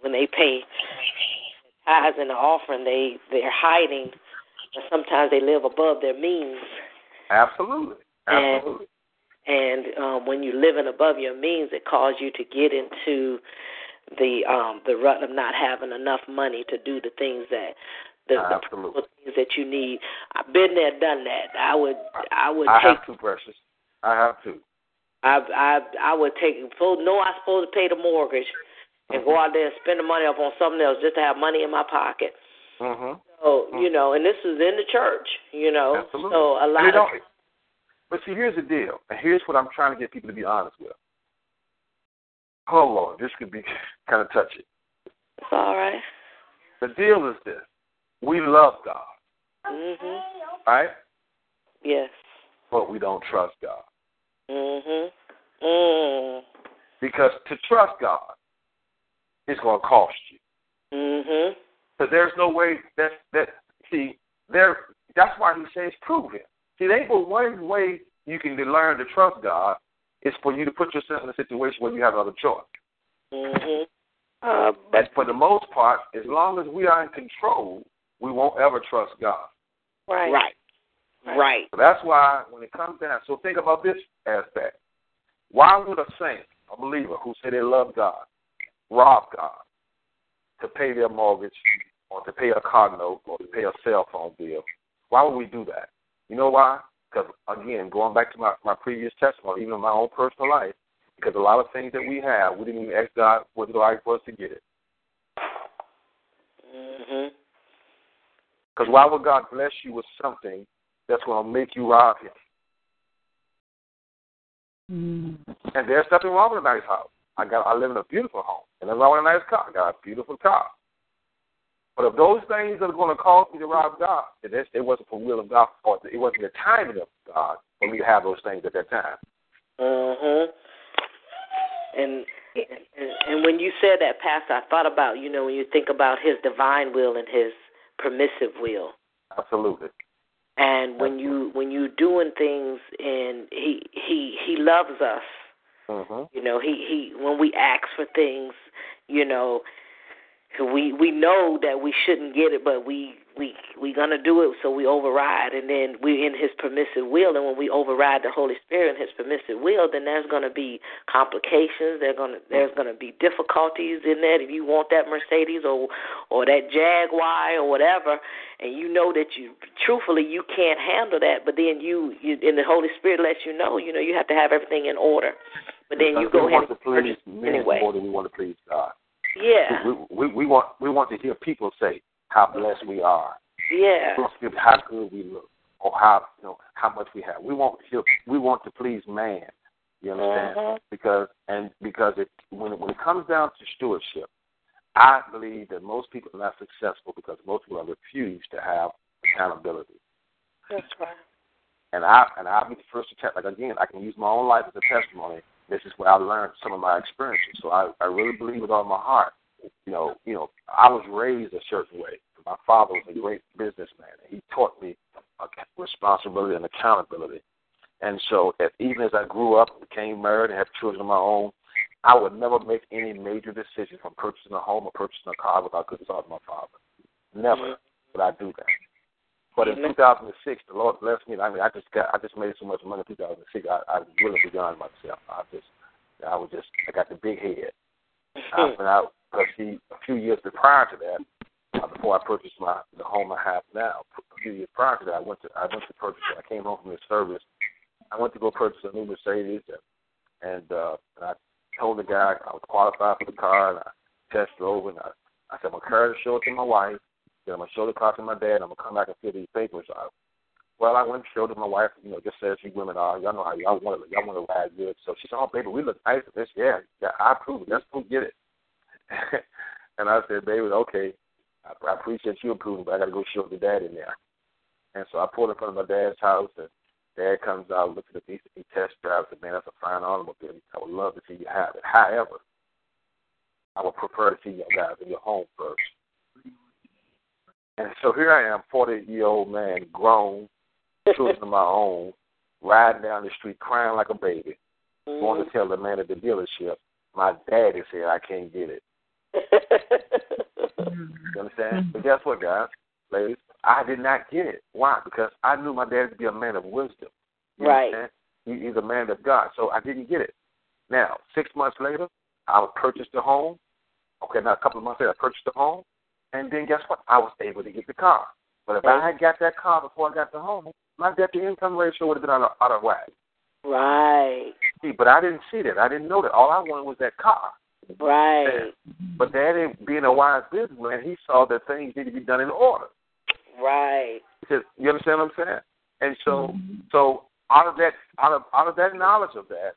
when they pay tithes and the offering. They they're hiding, and sometimes they live above their means. Absolutely. Absolutely. And um, when you're living above your means, it causes you to get into the um, the rut of not having enough money to do the things that the, the Absolutely. things that you need. I've been there, done that. I would I would I take have to, precious. I have to. I I I would take full know I'm supposed to pay the mortgage and go out there and spend the money up on something else just to have money in my pocket. Mm-hmm. So you know, and this is in the church, you know. Absolutely. So a lot of but see, here's the deal, and here's what I'm trying to get people to be honest with. Oh Lord, this could be kind of touchy. it's all right. The deal is this: we love God, Mhm. right? Yes. But we don't trust God Mhm. Mm. because to trust God is going to cost you. Mhm. Because there's no way that that see there. That's why He says prove Him. See, there ain't but one way you can learn to trust God is for you to put yourself in a situation where you have another choice. Mhm. Uh, But but for the most part, as long as we are in control, we won't ever trust God. right. Right. Right. So that's why when it comes down, so think about this aspect. Why would a saint, a believer who say they love God, rob God to pay their mortgage or to pay a car note or to pay a cell phone bill? Why would we do that? You know why? Because again, going back to my, my previous testimony, even in my own personal life, because a lot of things that we have, we didn't even ask God was it right for us to get it. Mm-hmm. Because why would God bless you with something that's going to make you rob Him? And there's nothing wrong with a nice house. I got I live in a beautiful home, and there's wrong with a nice car. I got a beautiful car. But if those things are going to cause me to rob God, then it, it wasn't for the will of God, or it wasn't the timing of God for me to have those things at that time. Mhm. And, and and when you said that, Pastor, I thought about you know when you think about His divine will and His permissive will, Absolutely. And when you when you're doing things and He He He loves us. hmm You know, He He when we ask for things, you know, we we know that we shouldn't get it, but we we we gonna do it, so we override, and then we're in His permissive will, and when we override the Holy Spirit and His permissive will, then there's gonna be complications. There's gonna there's gonna be difficulties in that. If you want that Mercedes or or that Jaguar or whatever, and you know that you truthfully you can't handle that, but then you you and the Holy Spirit lets you know, you know, you have to have everything in order. But then you go ahead and please purchase anyway. more than we want to please God. Yeah, We, we we want we want to hear people say how blessed we are. yeah. We want to how good we look, or how you know how much we have. We want to we want to please man. You understand? Mhm. Because and because it when it, when it comes down to stewardship, I believe that most people are not successful because most people have refused to have accountability. That's right. And I and I'll be the first to tell. Like again, I can use my own life as a testimony. This is where I learned some of my experiences. So I I really believe with all my heart. You know, you know, I was raised a certain way. My father was a great businessman. He taught me responsibility and accountability. And so, even as I grew up, became married, and had children of my own, I would never make any major decision from purchasing a home or purchasing a car without consulting my father. Never would I do that. But in 2006, the Lord blessed me. I mean, I just got, I just made so much money in 2006. I, I was really beyond myself. I just, I was just, I got the big head. I went out because see, a few years prior to that, uh, before I purchased my the home I have now, a few years prior to that, I went to I went to purchase. I came home from the service. I went to go purchase a new Mercedes, and, and uh, and I told the guy I was qualified for the car, and I test drove, and I, I said, I'm going to show it to my wife, then I'm to show the car to my dad, and I'm to come back and fill these papers out. Well, I went and showed it to my wife, you know, just as you women are. Y'all know how y'all want to, y'all want to ride good. So she said, oh, baby, we look nice at this. Yeah, yeah, I approve. Let's go get it. and I said, baby, okay, I, I appreciate you approving, but I got to go show the dad in there. And so I pulled in front of my dad's house, and dad comes out, looks at the piece, he test drives it. Man, that's a fine automobile. I would love to see you have it. However, I would prefer to see you guys in your home first. And so here I am, 40 year old man, grown, children of my own, riding down the street crying like a baby, mm-hmm. going to tell the man at the dealership, my daddy said I can't get it. you understand? Mm-hmm. But guess what, guys, ladies? I did not get it. Why? Because I knew my dad to be a man of wisdom. You right. Understand? He, he's a man of God. So I didn't get it. Now, six months later, I purchased a home. Okay, now a couple of months later, I purchased a home. And then guess what? I was able to get the car. But if I had got that car before I got the home, my debt to income ratio would have been out of, out of whack. Right. See, but I didn't see that. I didn't know that. All I wanted was that car. Right. But Daddy, being a wise businessman, he saw that things need to be done in order. Right. Because you understand what I'm saying? And so, mm-hmm. so out of that, out of out of that knowledge of that,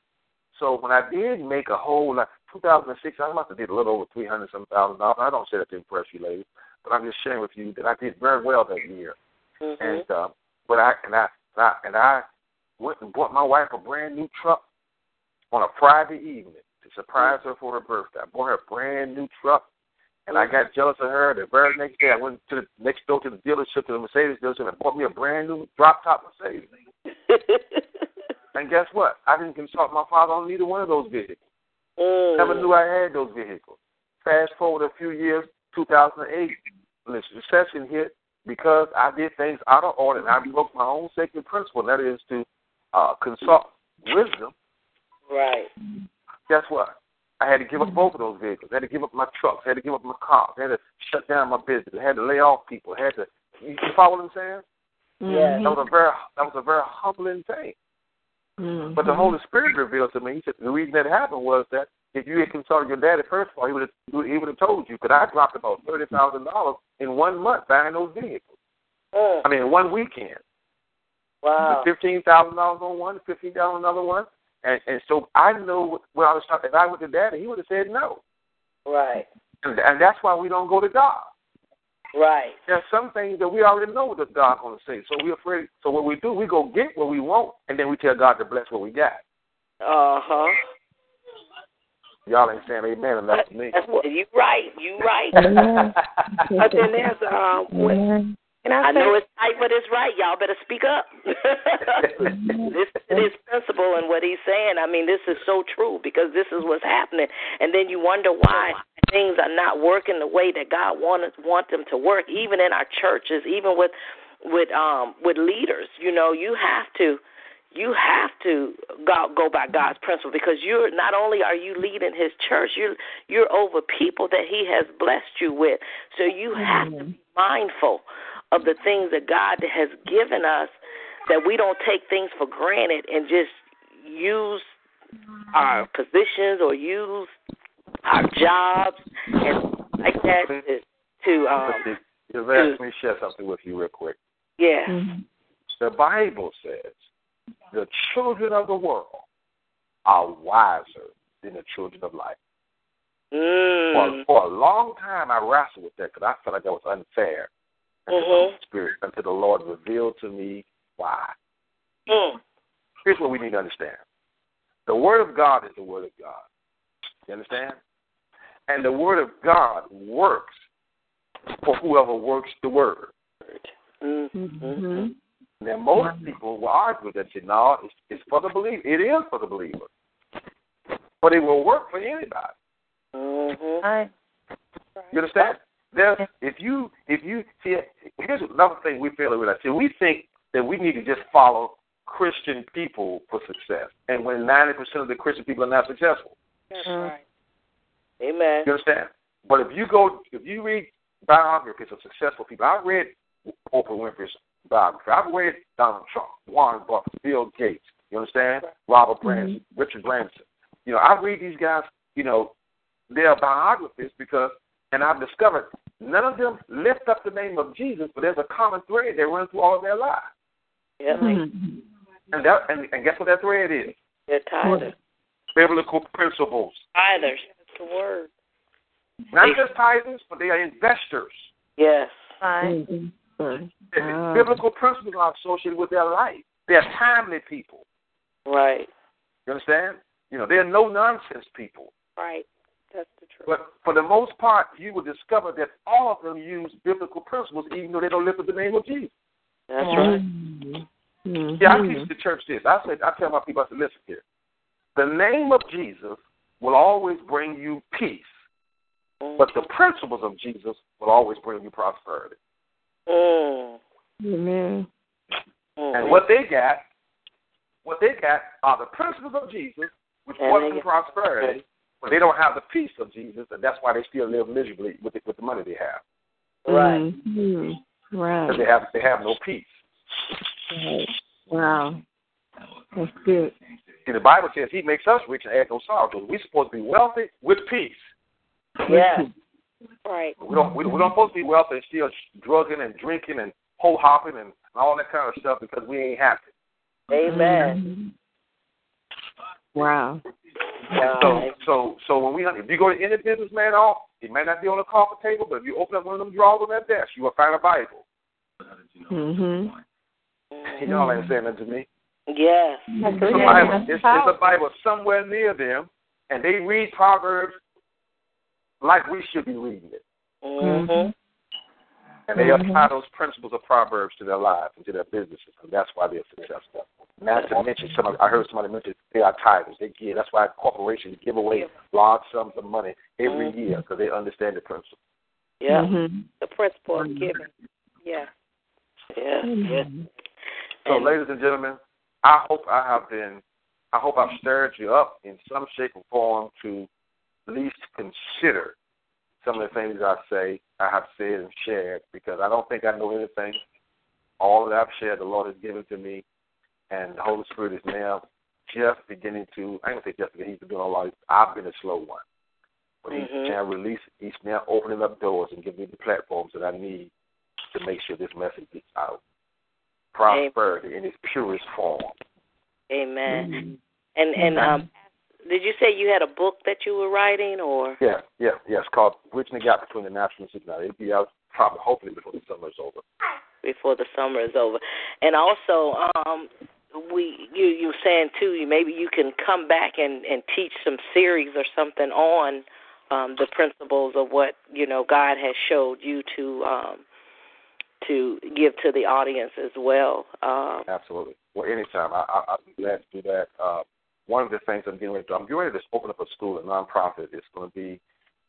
so when I did make a whole like 2006, I must have did a little over three hundred some thousand dollars. I don't say that to impress you, ladies, but I'm just sharing with you that I did very well that year. Mm-hmm. And uh, but I and I, I and I went and bought my wife a brand new truck on a Friday evening to surprise her for her birthday. I bought her a brand new truck, and I got jealous of her. The very next day, I went to the next door to the dealership, to the Mercedes dealership, and bought me a brand new drop top Mercedes. and guess what? I didn't consult my father on either one of those vehicles. Mm. Never knew I had those vehicles. Fast forward a few years, 2008, when the recession hit, because I did things out of order and I broke my own sacred principle, and that is to uh, consult wisdom. Right. Guess what? I had to give up both of those vehicles. I had to give up my trucks. I had to give up my cars. I had to shut down my business. I had to lay off people. I had to. You follow what I'm saying? Yeah. That was a very that was a very humbling thing. Mm-hmm. But the Holy Spirit revealed to me. He said the reason that happened was that if you had consulted your daddy first of all, he would have he would have told you. Because I dropped about thirty thousand dollars in one month buying those vehicles. Mm. I mean, one weekend. Wow. Fifteen thousand dollars on one, fifteen dollars on another one, and and so I know when I was talking. If I went to daddy, he would have said no. Right. And, and that's why we don't go to God. Right. There's some things that we already know what God's going to say. So we're afraid. So what we do, we go get what we want, and then we tell God to bless what we got. Uh huh. Y'all ain't saying amen enough to me. That's what you right. You right. but then there's um when, and I, I know it's tight, but it's right. Y'all better speak up. this is principle and what he's saying. I mean, this is so true because this is what's happening. And then you wonder why things are not working the way that God wants want them to work, even in our churches, even with with um with leaders. You know, you have to you have to go, go by God's principle because you're not only are you leading His church, you're you're over people that He has blessed you with. So you have to be mindful of the things that God has given us that we don't take things for granted and just use our positions or use our jobs and like that to, to um Just let me share something with you real quick. Yeah. Mm-hmm. The Bible says the children of the world are wiser than the children of light. Mm. For, for a long time, I wrestled with that because I felt like that was unfair mm-hmm. Spirit until the Lord revealed to me why. Mm. Here's what we need to understand. The Word of God is the Word of God. You understand? And the Word of God works for whoever works the Word. Mm-hmm. Now, most people will argue that. you know it's, it's for the believer. It is for the believer. But it will work for anybody. Mm-hmm. You understand? There, if you if you see, here's another thing we fail to realize. See, we think that we need to just follow Christian people for success, and when ninety percent of the Christian people are not successful. That's mm-hmm. right. Amen. You understand? But if you go, if you read biographies of successful people, I read Oprah Winfrey's biography. I've read Donald Trump, Warren Buffett, Bill Gates. You understand? Robert mm-hmm. Branson, Richard Branson. You know, I read these guys, you know, their biographies because, and I've discovered none of them lift up the name of Jesus, but there's a common thread they run through all of their lives. Yeah. Mm-hmm. And that, and, and guess what that thread is? They're tithers. Biblical principles. Tithers. That's the word. Not just tithers, but they are investors. Yes. Mm-hmm. The Biblical principles are associated with their life. They're timely people. Right. You understand? You know, they're no nonsense people. Right. That's the truth. But for the most part, you will discover that all of them use biblical principles, even though they don't lift up the name of Jesus. That's right. Mm-hmm. Yeah, I teach the church this. I said, I tell my people, I said, listen here. The name of Jesus will always bring you peace, but the principles of Jesus will always bring you prosperity. Mm. Amen. Mm. And what they got, what they got are the principles of Jesus, which And brought they them get- prosperity, but they don't have the peace of Jesus, and that's why they still live miserably with the, with the money they have. Right. Mhm. Right. Because they have they have no peace. Right. Wow. That's good. See, the Bible says He makes us rich and add no sorrow. So we're supposed to be wealthy with peace. Yeah. Right. We don't we, we don't supposed to be wealthy and still drugging and drinking and hoe hopping and all that kind of stuff because we ain't happy. Amen. Mhm. Wow. Wow. So so so when we if you go to any businessman off, it may not be on the coffee table, but if you open up one of them drawers on that desk, you will find a Bible. Mhm. You know what I'm saying that to me? Yes. That's It's a. Bible. It's, it's a Bible somewhere near them, and they read Proverbs like we should be reading it. Mm-hmm. And they apply those principles of Proverbs to their lives and to their businesses, and that's why they're successful. Not to mention, some I heard somebody mention they are tithers. They give. That's why corporations give away large sums of money every year because they understand the principle. Yeah. Mhm. The principle of giving. Yeah. Yeah. Yes. So, And- ladies and gentlemen, I hope I have been, I hope I've stirred you up in some shape or form to at least consider some of the things I say, I have said and shared, because I don't think I know anything. All that I've shared, the Lord has given to me, and the Holy Spirit is now just beginning to. I don't say just beginning; He's been doing a lot. I've been a slow one, but He's Mhm. now releasing. He's now opening up doors and giving me the platforms that I need to make sure this message gets out. Prosperity in its purest form. Amen. And and um, did you say you had a book that you were writing, or Yeah, yeah, yeah. It's called Bridging the Gap Between the Natural and Supernatural. It'll be out probably, hopefully, before the summer is over. before the summer is over? And also, um, we you you were saying too, you maybe you can come back and and teach some series or something on um, the principles of what you know God has showed you to um, to give to the audience as well. Um, Absolutely. Well, anytime. I, I, I'd be glad to do that. Uh, one of the things I'm getting ready to do, I'm getting ready to open up a school, a nonprofit. It's going to be,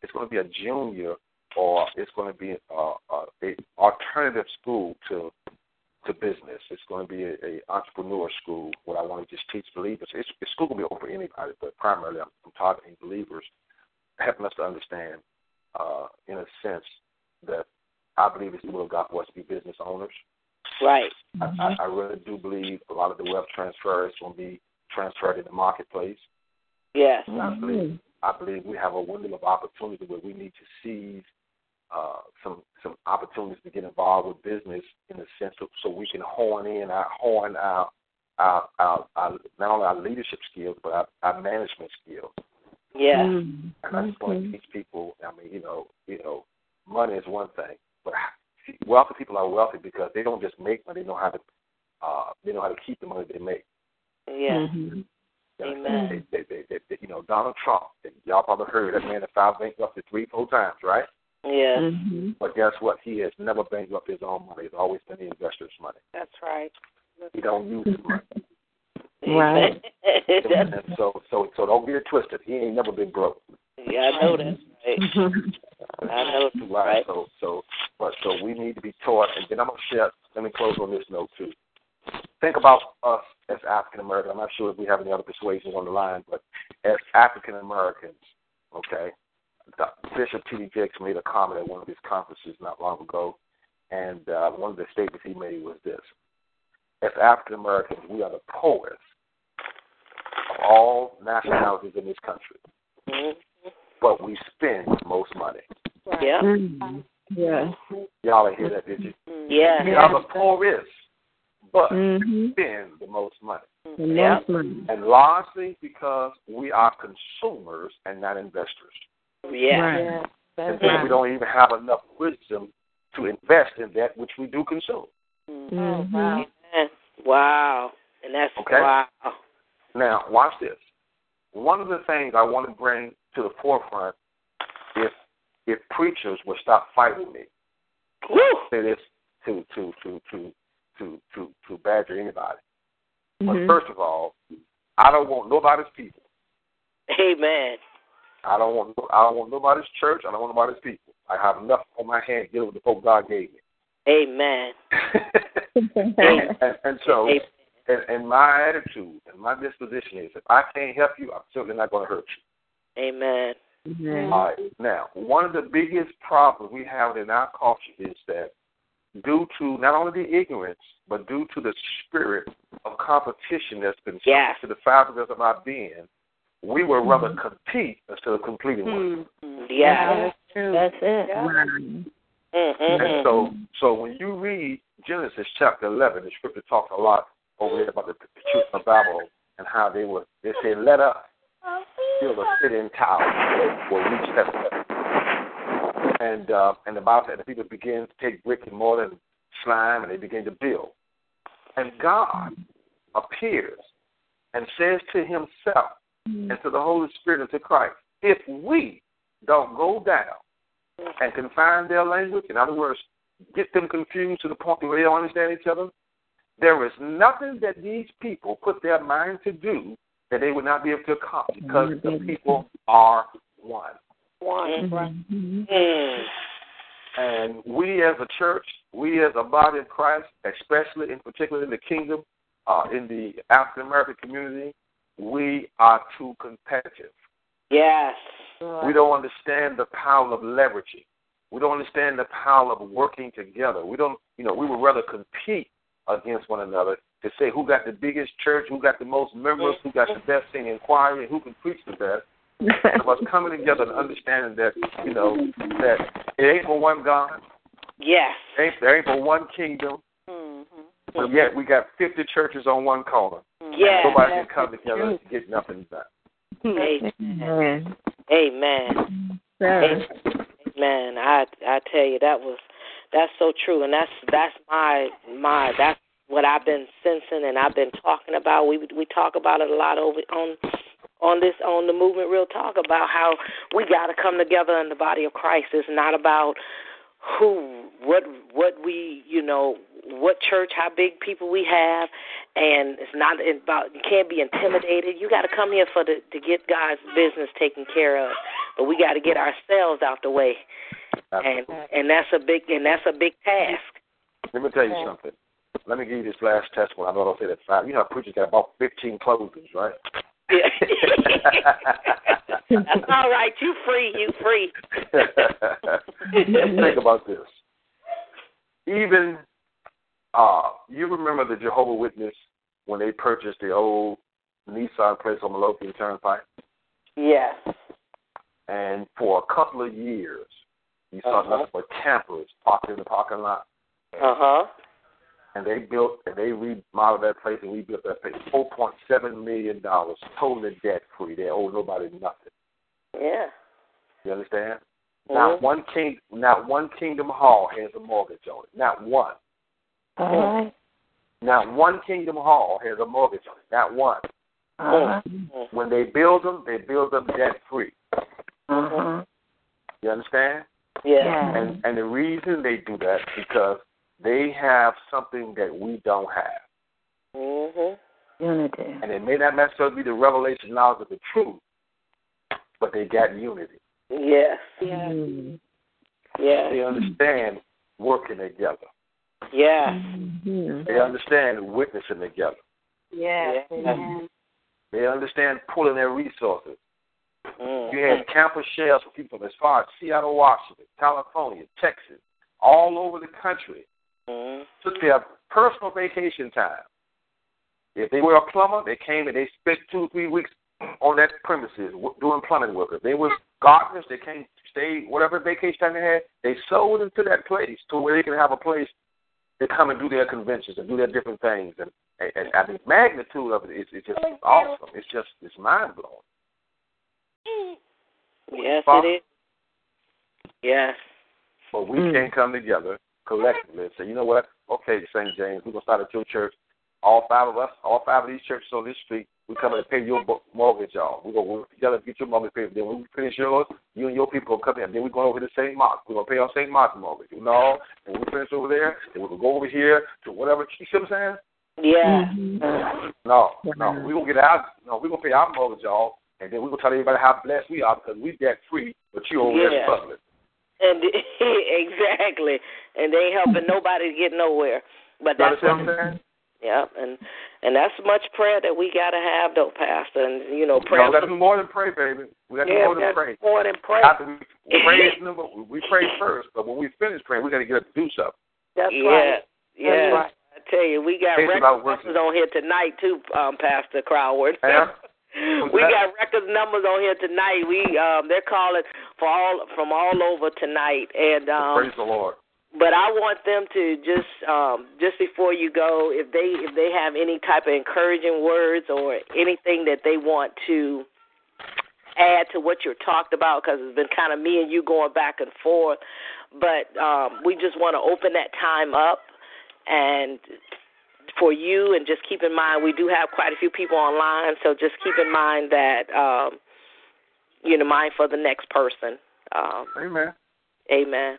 it's going to be a junior, or it's going to be uh, uh, a alternative school to to business. It's going to be a, a entrepreneur school where I want to just teach believers. It's, it's school to be open for anybody, but primarily I'm, I'm targeting believers, helping us to understand, uh, in a sense, that I believe it's the will of God for us to be business owners. right. I, I, I really do believe a lot of the wealth transfer is going to be transferred in the marketplace. Yes. I believe I believe we have a window of opportunity where we need to seize uh, some some opportunities to get involved with business in the sense of so we can hone in our hone our our, our, our not only our leadership skills but our, our management skills. Yeah. Mm-hmm. And I just want to teach people. I mean, you know, you know, money is one thing, but wealthy people are wealthy because they don't just make money; they know how to uh, they know how to keep the money they make. Yes. Mhm. Amen. They, they, they, they, they, you know, Donald Trump. Y'all probably heard that man that filed bankruptcy three, four times, right? Yes. Mhm. But guess what? He has never bankrupted his own money. It's always been the investor's money. That's right. He don't use his money. Right. and so, so, so don't get it twisted. He ain't never been broke. yeah, I know that. Right. I know that's Right. right. So, so, but so we need to be taught. And then I'm gonna share. Let me close on this note too. Think about us as African Americans. I'm not sure if we have any other persuasions on the line, but as African Americans, okay. Bishop T.D. Jakes made a comment at one of his conferences not long ago, and uh, one of the statements he made was this: As African Americans, we are the poorest of all nationalities in this country, Mm-hmm. but we spend the most money. Yeah. Mm-hmm. Yes. Y'all didn't hear that, did you? Yeah. We are the poorest, but Mm-hmm. spend the most money. The Yeah. most money. And largely because we are consumers and not investors. Yeah. Right. And so we don't even have enough wisdom to invest in that which we do consume. Mm-hmm. Amen. Wow. And that's Okay. wow. Now, watch this. One of the things I want to bring to the forefront is if preachers would stop fighting me. Woo. Say this to to to to to to to badger anybody. But Mhm. first of all, I don't want nobody's people. Amen. I don't want I don't want nobody's church. I don't want nobody's people. I have enough on my hands dealing with the folk God gave me. Amen. and, and, and so, Amen. and, and my attitude and my disposition is, if I can't help you, I'm certainly not going to hurt you. Amen. Mhm. All right. Now, one of the biggest problems we have in our culture is that due to not only the ignorance, but due to the spirit of competition that's been Yes. to the fabric of our being, we would rather compete instead of completing one. Yeah. true. That's it. Right. And Mm-hmm. so, so when you read Genesis chapter 11, the scripture talks a lot over there about the, the children of Babel and how they were, they said, let us build a city tower will reach that level. And, uh, and the Bible said the people began to take brick and mortar and slime and they began to build. And God appears and says to himself and to the Holy Spirit and to Christ, if we don't go down and confine their language, in other words, get them confused to the point where they don't understand each other, there is nothing that these people put their mind to do that they would not be able to accomplish because the people are one. One. Mhm. Mm. And we as a church, we as a body of Christ, especially in particular in the kingdom, uh, in the African American community, we are too competitive. Yes. We don't understand the power of leveraging. We don't understand the power of working together. We don't, you know, we would rather compete against one another to say who got the biggest church, who got the most members, who got the best singing choir, and who can preach the best. Of us coming together and understanding that, you know, that it ain't for one God, Yes. it ain't, there ain't for one kingdom, but yet we got 50 churches on one corner. Mm-hmm. Yes. Nobody can come together and get nothing done. Amen. Amen. Amen. Sir. Amen. I I tell you that was that's so true, and that's that's my my that's what I've been sensing and I've been talking about. We we talk about it a lot over on on this on the movement real talk about how we got to come together in the body of Christ. It's not about who what what we you know what church how big people we have and it's not about you can't be intimidated you got to come here for the to get god's business taken care of but we got to get ourselves out the way and and that's a big and that's a big task Let me tell you something. Let me give you this last testimony. I know I don't say that five. You know, how preachers got about 15 closings, right? Yeah. that's all right you free you free Think about this. Even uh, you remember the Jehovah Witness when they purchased the old Nissan place on Midlothian Turnpike, yes and for a couple of years, you saw Uh-huh. nothing but campers parked in the parking lot. uh-huh And they built and they remodeled that place and rebuilt that place. Four point seven million dollars, totally debt free. They owe nobody nothing. yeah You understand? Mhm. Not one king, not one Kingdom Hall has a mortgage on it. Not one. All right. Not one Kingdom Hall has a mortgage on it. Not one. Uh-huh. When they build them, they build them debt free. Uh-huh. You understand? yeah. And and the reason they do that is because they have something that we don't have. mhm Unity. And it may not necessarily be the revelation knowledge of the truth, but they got unity. yes Mhm. yes They understand working together. yes Mhm. They understand witnessing together. yes They understand pulling their resources. Mhm. You had campus shares for people from as far as Seattle, Washington, California, Texas, all over the country. Took their personal vacation time If they were a plumber, they came and they spent two, three weeks on that premises doing plumbing work. If they were gardeners, they came, stayed, whatever vacation time they had, they sold into that place to where they can have a place to come and do their conventions and do their different things. And, and, and I think magnitude of it is, is just awesome. It's just it's mind blowing. Yes, Father- it is. Yes. But we Mm. can come together collectively and say, you know what? Okay, St. James, we're gonna start at your church. All five of us, all five of these churches on this street, we come and pay your mortgage, y'all. We're gonna work together to get your mortgage paid. Then when we finish yours, you and your people will come in. Then we're going over to St. Mark. We're gonna pay our St. Mark's mortgage. You know, and when we finish over there, then we're gonna go over here to whatever. You see what I'm saying? Yeah. Mhm. No, no, we gonna get out. No, we gonna pay our mortgage, y'all, and then we gonna tell everybody how blessed we are because we debt free, but you over there Yeah. struggling. And exactly. And they ain't helping nobody to get nowhere. But You that's understand what I'm saying? yeah, and and that's much prayer that we gotta have though, Pastor. And you know, No, prayer we gotta do more than pray, baby. We gotta do more than pray. more than prayer. After we we pray is number we pray first, but when we finish praying, we got to get up to do something. That's yeah, right. yeah. That's right. I tell you, we got It's record about working. numbers on here tonight too, um, Pastor Croward. Yeah. We got record numbers on here tonight. We um, they're calling for all from all over tonight, and um, Praise the Lord. but I want them to just um, just before you go, if they if they have any type of encouraging words or anything that they want to add to what you're talked about, because it's been kind of me and you going back and forth. But um, we just want to open that time up and for you, and just keep in mind we do have quite a few people online, so just keep in mind that um, you know, mind for the next person. Um, Amen. amen.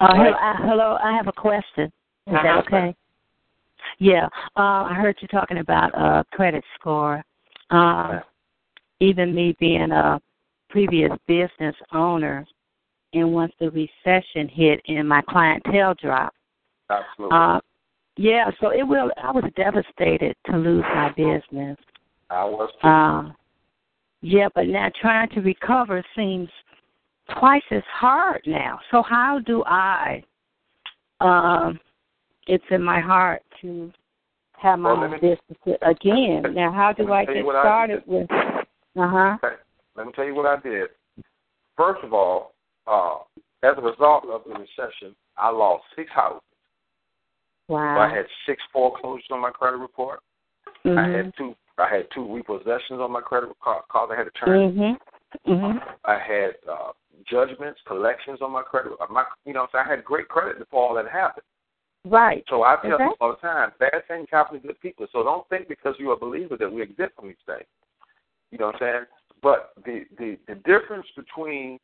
Uh, Right. hello, uh, hello, I have a question. Is that Uh-huh. okay? Yeah, uh, I heard you talking about uh, credit score. Uh, even me being a previous business owner, and once the recession hit and my clientele dropped, Absolutely. uh, yeah, so it will. I was devastated to lose my business. I was too. Uh, yeah, but now trying to recover seems twice as hard now. So how do I? Um, it's in my heart to have my Well, me- business again. Now, how do I get what I started with? Uh huh. Okay. Let me tell you what I did. First of all, uh, as a result of the recession, I lost six houses. Wow. So I had six foreclosures on my credit report. I mhm. had two. I had two repossessions on my credit card. card I had to turn. Mhm. Mhm. I had uh, judgments, collections on my credit. uh, My, you know, so I had great credit before all that happened. Right. So I tell Okay. people all the time, bad things happen to good people. So don't think because you're a believer that we exempt from these things. You know what I'm saying? But the the, the difference between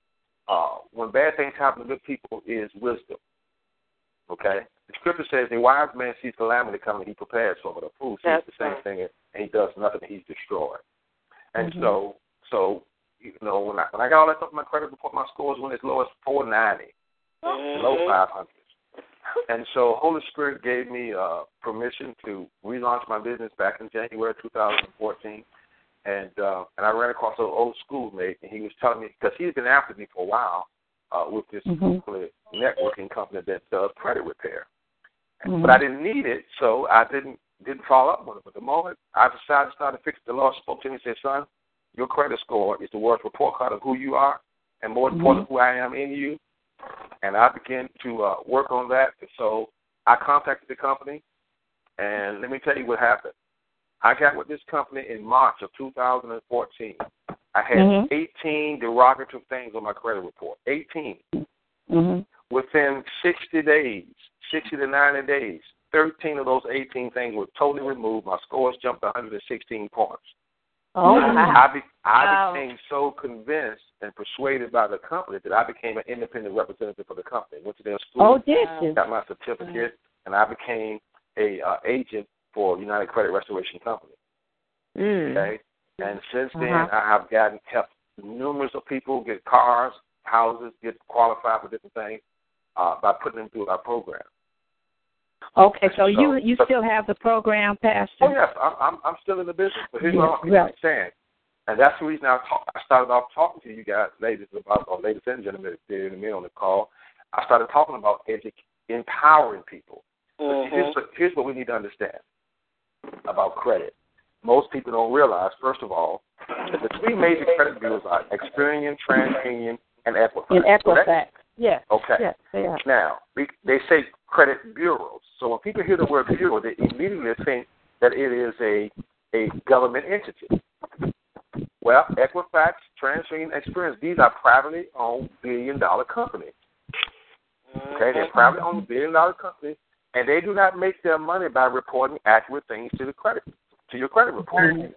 uh, when bad things happen to good people is wisdom. Okay? The scripture says a wise man sees calamity coming, he prepares for it. A fool sees That's the same right. thing and he does nothing, he's destroyed. And Mhm. so so you know, when I when I got all that stuff on my credit report, my scores went as low as four ninety low Mhm. five hundreds. And so Holy Spirit gave me uh, permission to relaunch my business back in January 2014. And uh, and I ran across an old schoolmate, and he was telling me because he's been after me for a while uh, with this Mhm. networking company that does credit repair. Mhm. But I didn't need it, so I didn't didn't follow up with it. But the moment I decided to start to fix it, the Lord spoke to me and said, "Son, your credit score is the worst report card of who you are, and more important, who I am in you." And I began to uh, work on that. And so I contacted the company, and let me tell you what happened. I got with this company in March of 2014. I had Mhm. 18 derogatory things on my credit report. 18 Mhm. within 60 days, 60 to 90 days, 13 of those 18 things were totally removed. My scores jumped 116 points. Oh wow. I, be, I Wow. became so convinced and persuaded by the company that I became an independent representative for the company. Went to their school, Oh, did you? got my certificate, and I became a uh, agent for United Credit Restoration Company. Mm. Okay, and since then Uh-huh. I have gotten helped numerous of people get cars, houses, get qualified for different things uh, by putting them through our program. Okay, so you So- you still have the program, Pastor? Oh yes, I'm I'm, I'm still in the business, but here's Yeah, what I'm right. saying, and that's the reason I talk, I started off talking to you guys, ladies about or ladies and gentlemen, there and men on the call. I started talking about edu- empowering people. But Mhm. here's, what, here's what we need to understand. about credit. Most people don't realize, first of all, that the three major credit bureaus are Experian, TransUnion, and Equifax. And Equifax. correct? Yes. Okay. Yes, they are. Now, we, they say credit bureaus. So when people hear the word bureau, they immediately think that it is a a government entity. Well, Equifax, TransUnion, Experian, these are privately owned billion dollar companies. Okay, they're privately owned billion dollar companies, and they do not make their money by reporting accurate things to the credit to your credit report. Mm-hmm.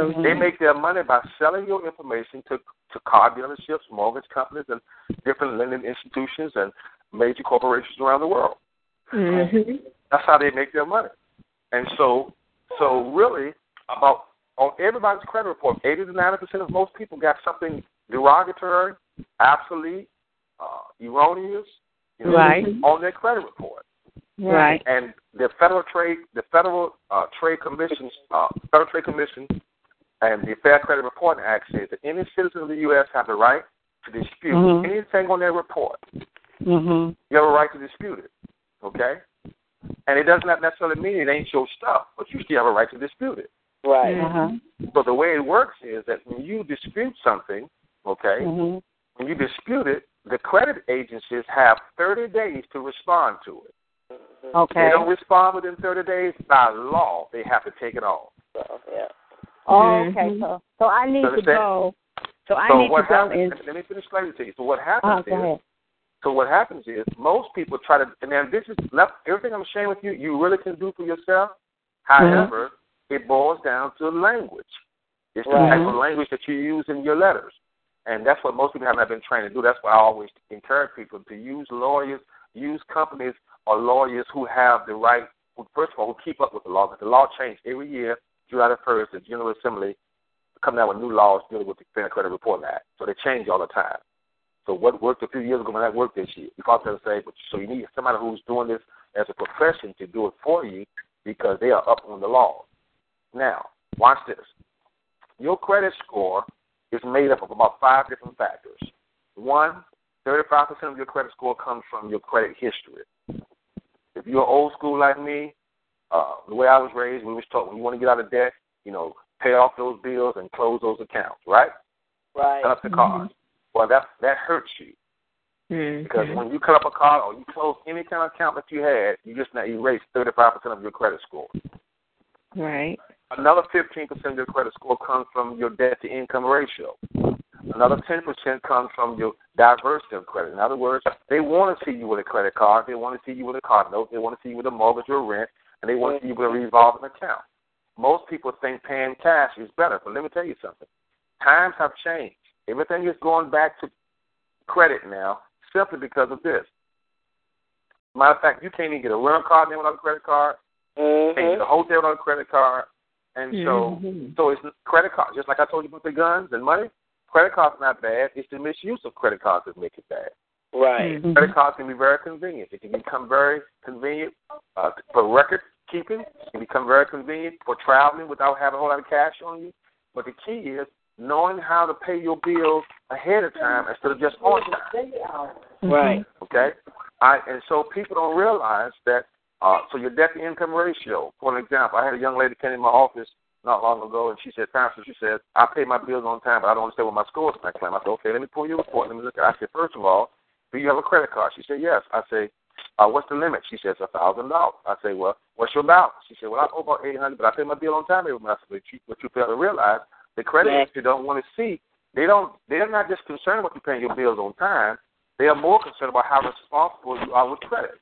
So They make their money by selling your information to to car dealerships, mortgage companies, and different lending institutions and major corporations around the world. hmm That's how they make their money. And so, so really, about on everybody's credit report, eighty to ninety percent of most people got something derogatory, obsolete, uh, erroneous, you know, Right. on their credit report. Right. And the federal trade, the federal uh, trade commissions, uh, federal trade commission, and the Fair Credit Reporting Act says that any citizen of the U.S. have the right to dispute Mhm. anything on their report. Mhm. You have a right to dispute it. Okay? And it does not necessarily mean it ain't your stuff, but you still have a right to dispute it. Right. Uh-huh. So the way it works is that when you dispute something, okay, Mhm. when you dispute it, the credit agencies have 30 days to respond to it. If Okay. they don't respond within 30 days, by law, they have to take it off. So, yeah. Oh, okay. Mhm. So, so I need to go. So I so need what to go happens? and. Let me finish explaining to you. So what Uh, happens go is, ahead. so what happens is, most people try to, and then this is not- everything I'm sharing with you. You really can do for yourself. However, it boils down to language. It's the Right. type of language that you use in your letters, and that's what most people have not been trained to do. That's why I always encourage people to use lawyers, use companies or lawyers who have the right. Who, first of all, who keep up with the law. Because the law changes every year. July the first, the General Assembly coming out with new laws dealing with the Fair Credit Reporting Act. So they change all the time. So what worked a few years ago may not work this year. You call to say, but so you need somebody who's doing this as a profession to do it for you because they are up on the law. Now, watch this. Your credit score is made up of about five different factors. One, 35% of your credit score comes from your credit history. If you're old school like me, uh, the way I was raised, we was taught when you want to get out of debt, you know, pay off those bills and close those accounts, right? Right. Cut up the cards. Well, that that hurts you because when you cut up a card or you close any kind of account that you had, you just now erase 35% of your credit score. Right. Another 15% of your credit score comes from your debt to income ratio. Another 10% comes from your diversity of credit. In other words, they want to see you with a credit card, they want to see you with a card note, they want to see you with a mortgage or rent, and they want to you with a revolving account. Most people think paying cash is better, but let me tell you something. Times have changed. Everything is going back to credit now simply because of this. Matter of fact, you can't even get a rental card now without a credit card. You can't get a hotel without a credit card. And so, Mhm. so it's credit cards. Just like I told you about the guns and money, credit cards not bad. It's the misuse of credit cards that make it bad. Right. Mhm. Credit cards can be very convenient. It can become very convenient uh, for record keeping. It can become very convenient for traveling without having a whole lot of cash on you. But the key is knowing how to pay your bills ahead of time instead of just on time. Right. Okay, I and so people don't realize that. Uh, so your debt to income ratio. For an example, I had a young lady came in my office not long ago, and she said, "Pastor, she said I pay my bills on time, but I don't understand what my score is." I claim, I said, "Okay, let me pull your report. Let me look at." it. I said, first of all, do you have a credit card?" She said, "Yes." I say, uh, "What's the limit?" She says, "A thousand dollars." I say, "Well, what's your balance?" She said, "Well, I owe about eight hundred, but I pay my bill on time every month." "But you, what you fail to realize, the credit Yeah. agency don't want to see. They don't. They're not just concerned about you paying your bills on time. They are more concerned about how responsible you are with credit,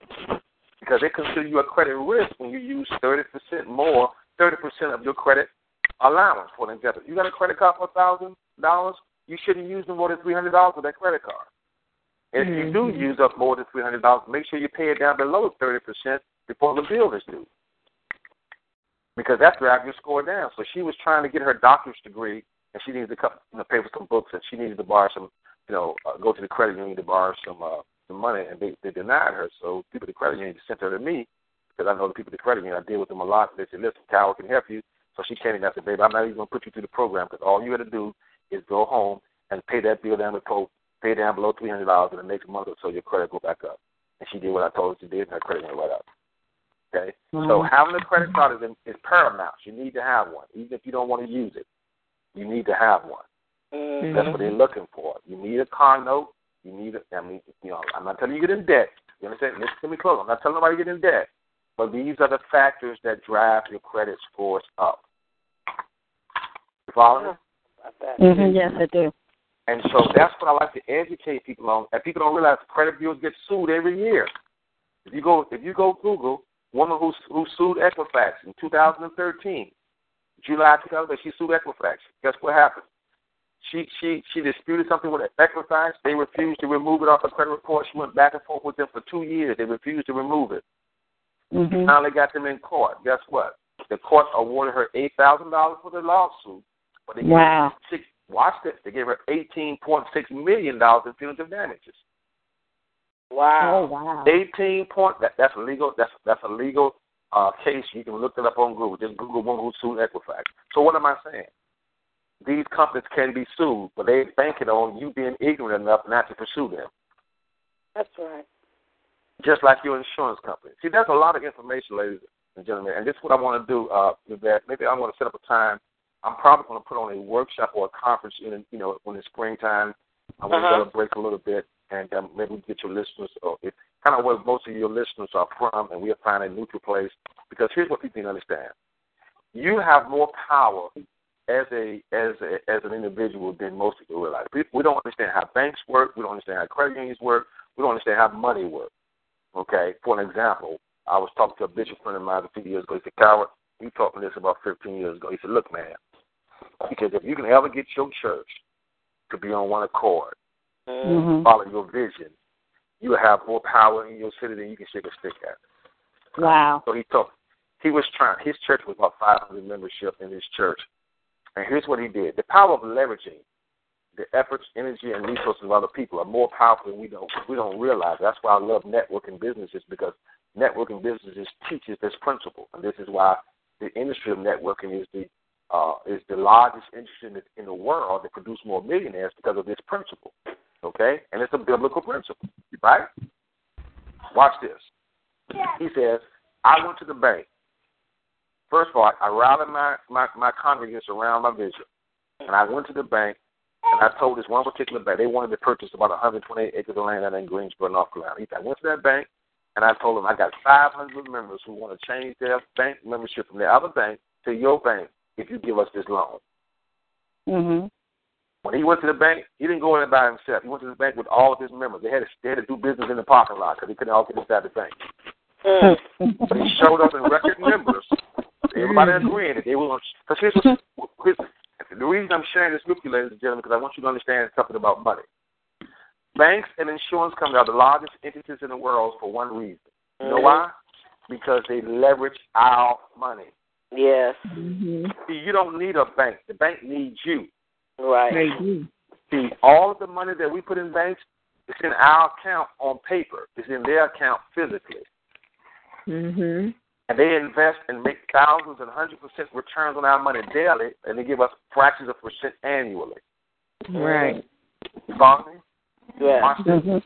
because they consider you a credit risk when you use thirty percent more, thirty percent of your credit allowance. For example, you got a credit card for a thousand dollars, you shouldn't use no more than three hundred dollars with that credit card. And if you do use up more than three hundred dollars, make sure you pay it down below thirty percent before the bill is due, because that drives your score down. So she was trying to get her doctor's degree, and she needed to come, you know, pay for some books, and she needed to borrow some, you know, uh, go to the credit union to borrow some uh, some money, and they they denied her. So people at the credit union sent her to me because I know the people at the credit union. I deal with them a lot. They said, "Listen, Cal can help you." So she came in and I said, "Babe, I'm not even going to put you through the program because all you got to do is go home and pay that bill down below, pay down below three hundred dollars in the next month or so. Your credit go back up." And she did what I told her to do, and her credit went right up. Okay. So having a credit card is, is paramount. You need to have one, even if you don't want to use it. You need to have one. Mm-hmm. That's what they're looking for. You need a car note. You need. A, I mean, you know, I'm not telling you get in debt. You understand? Listen to me close. I'm not telling nobody to get in debt. But these are the factors that drive your credit scores up. You follow me? Mm-hmm, yes, I do. And so that's what I like to educate people on. And people don't realize credit bureaus get sued every year. If you go, if you go Google, woman who who sued Equifax in 2013, July 2013, she sued Equifax. Guess what happened? She she she disputed something with Equifax. They refused to remove it off her credit report. She went back and forth with them for two years. They refused to remove it. Mm-hmm. Finally got them in court. Guess what? The court awarded her eight thousand dollars for the lawsuit, but they gave Wow. her six. Watch this. They gave her eighteen point six million dollars in punitive damages. Wow. Oh wow. Eighteen point. That, that's a legal. That's that's a legal uh, case. You can look it up on Google. Just Google woman who sued Equifax. So what am I saying? These companies can be sued, but they banking on you being ignorant enough not to pursue them. That's right. just like your insurance company. See, there's a lot of information, ladies and gentlemen, and this is what I want to do. Uh, is that maybe I'm going to set up a time. I'm probably going to put on a workshop or a conference in, you know, when it's springtime. I'm going to Uh-huh. go to break a little bit, and um, maybe get your listeners, or if, kind of where most of your listeners are from, and we'll find a neutral place. Because here's what people need to understand: you have more power as a as a, as an individual than most people realize. We, we don't understand how banks work. We don't understand how credit unions work. We don't understand how money works. Okay, for an example, I was talking to a bishop friend of mine a few years ago. He said, Coward, he taught me this about 15 years ago. He said, Look, man, said, if you can ever get your church to be on one accord, Mm-hmm. follow your vision, you will have more power in your city than you can shake a stick at. Wow. So he told, he was trying, his church was about 500 membership in his church. And here's what he did the power of leveraging the efforts, energy, and resources of other people are more powerful than we don't we don't realize. That's why I love networking businesses because networking businesses teaches this principle, and this is why the industry of networking is the uh, is the largest industry in the, in the world that produce more millionaires because of this principle. Okay, and it's a biblical principle, right? Watch this. He says, I went to the bank. First of all, I rallied my, my, my congregants around my vision. And I went to the bank and I told this one particular bank, they wanted to purchase about 128 acres of land out in Greensboro, North Carolina. He said, I went to that bank and I told them I got 500 members who want to change their bank membership from their other bank to your bank if you give us this loan. Mm-hmm. When he went to the bank, he didn't go in by himself. He went to the bank with all of his members. They had to, they had to do business in the parking lot because they couldn't all get inside the bank. Mm. But he showed up in record numbers. Everybody agreeing that they were. Because here's, here's, the reason I'm sharing this with you, ladies and gentlemen, because I want you to understand something about money. Banks and insurance companies are the largest entities in the world for one reason. You know why? Because they leverage our money. Yes. Mm-hmm. See, you don't need a bank. The bank needs you. Right. They do. See, all of the money that we put in banks, it's in our account on paper. It's in their account physically. Mhm. And they invest and make thousands and hundred percent returns on our money daily, and they give us fractions of percent annually. Right. You follow me? Yes. Mm-hmm.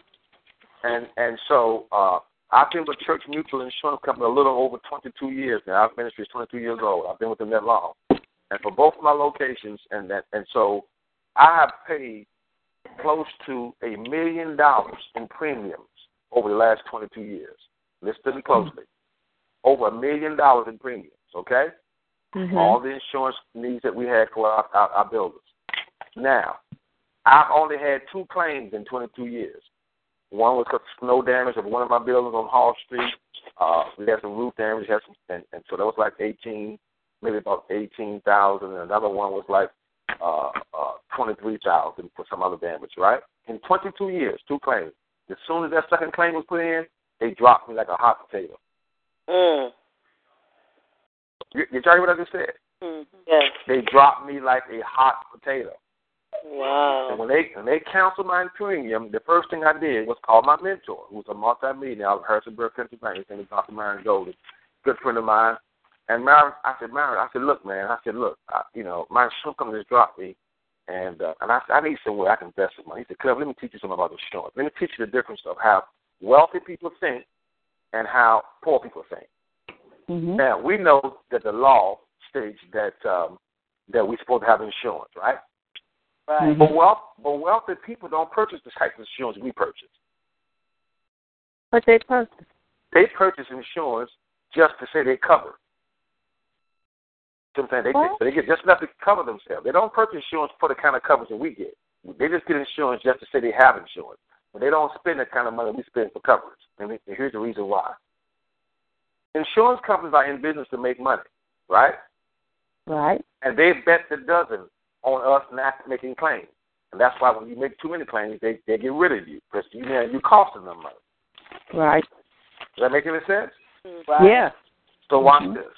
And and so uh, I've been with Church Mutual Insurance Company a little over 22 years now. Our ministry is 22 years old. I've been with them that long, and for both of my locations, and that and so I have paid close to a million dollars in premiums over the last 22 years. Listen closely. Over a million dollars in premiums. Okay. Mhm. all the insurance needs that we had for our, our, our builders. Now, I've only had two claims in 22 years. One was 'cause of snow damage of one of my buildings on Hall Street. Uh, we had some roof damage, had some, and, and so that was like 18, maybe about 18,000. And another one was like uh, uh, 23,000 for some other damage, right? In 22 years, two claims. As soon as that second claim was put in, they dropped me like a hot potato. Mm. You, you hear what I just said? Mm. Yes. They dropped me like a hot potato. And Wow. when they when they canceled my premium, the first thing I did was call my mentor, who's a multimillionaire out of Harrisonburg, Pennsylvania. His name is Dr. Myron Golden, good friend of mine. And Myron, I said, Myron, I said, look, man, I said, look, I, you know, my insurance company just dropped me, and uh, and I said, I need somewhere I can invest some money. He said, Cleve, let me teach you something about insurance. Let me teach you the difference of how wealthy people think and how poor people think. Mm-hmm. Now we know that the law states that um, that we're supposed to have insurance, right? Right. Mm-hmm. But wealth, but wealthy people don't purchase the type of insurance we purchase. But they purchase. They purchase insurance just to say they cover. You know what I'm saying? They, they, they get just enough to cover themselves. They don't purchase insurance for the kind of coverage that we get. They just get insurance just to say they have insurance. But they don't spend the kind of money we spend for coverage. And we- and here's the reason why. Insurance companies are in business to make money, right? Right. And they bet the dozen on us not making claims. And that's why when you make too many claims, they, they get rid of you because you, you're costing them money. Right. Does that make any sense? Right. Yeah. So watch Mhm. this.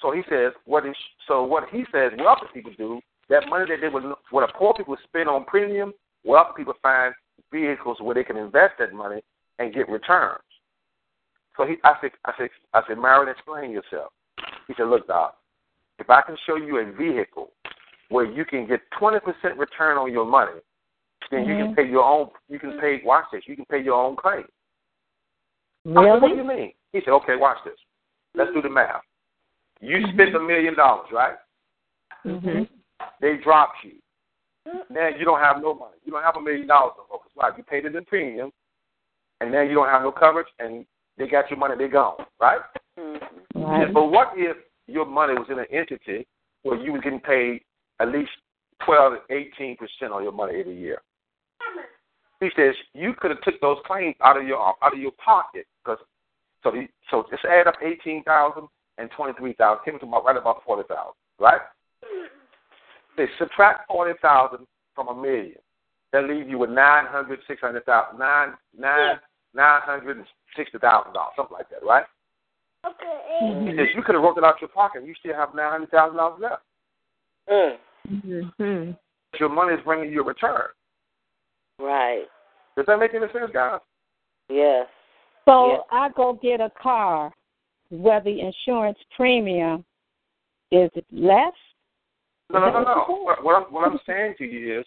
So he says what is so what he says wealthy people do that money that they would what the poor people spend on premium, wealthy people find vehicles where they can invest that money and get returns. So he I said I said I said Marion, explain yourself. He said, Look, Doc, if I can show you a vehicle where you can get twenty percent return on your money, then you can Mhm. pay your own you can pay watch this, you can pay your own claim. I said, what do you mean? He said, okay, watch this. Let's do the math. You spent a million dollars, right? Mhm. They dropped you. Now you don't have no money. You don't have a million dollars no more. That's why you paid it in premium, and now you don't have no coverage, and they got your money. They're gone, right? Mm-hmm. Right. but what if your money was in an entity where you were getting paid at least twelve to eighteen percent on your money every year? He says you could have took those claims out of your out of your pocket because so the, so just add up eighteen thousand and twenty three thousand, came to about right about forty thousand, right? They subtract forty thousand from a million. That leaves you with nine hundred, six hundred thousand, nine nine nine hundred and sixty thousand dollars, something like that, right? Okay. He says you could have wrote it out your pocket and you still have nine hundred thousand dollars left. Mm. Mhm. Your money is bringing you a return. Right. Does that make any sense, guys? Yes. So Yeah. I go get a car where the insurance premium is less. No, no, no, no. What, what, I'm, what I'm saying to you is,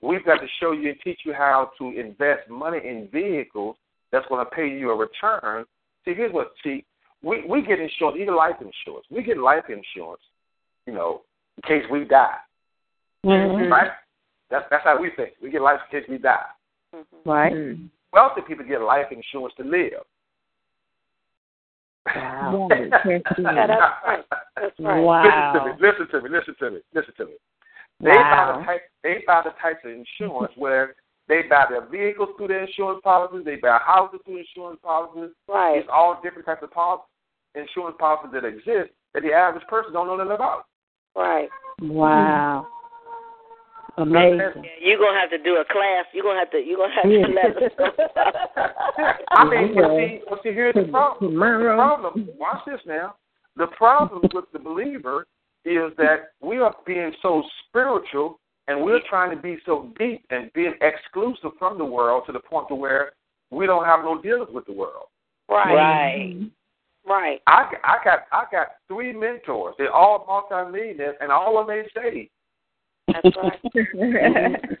we've got to show you and teach you how to invest money in vehicles that's going to pay you a return. See, here's what. See, we we get insurance, even life insurance. We get life insurance, you know, in case we die, Mhm. right? That's that's how we think. We get life in case we die. Right. Wealthy people get life insurance to live. Wow. Yeah, that's right. That's right. Wow. Listen to me. Listen to me. Listen to me. Listen to me. They Wow. buy the type. They buy the types of insurance where they buy their vehicles through their insurance policies. They buy houses through insurance policies. Right. It's all different types of policies, insurance policies that exist that the average person don't know nothing about. Right. Wow. Amazing. You're gonna have to do a class. You're gonna have to. You're gonna have to let us. I mean, but see, but see, here's the problem. The Tomorrow. problem. Watch this now. The problem with the believer is that we are being so spiritual and we're trying to be so deep and being exclusive from the world to the point to where we don't have no dealings with the world. right. Right. Right. I, I got I got three mentors. They're all multimillionaires, and all of them ain't saved. That's right.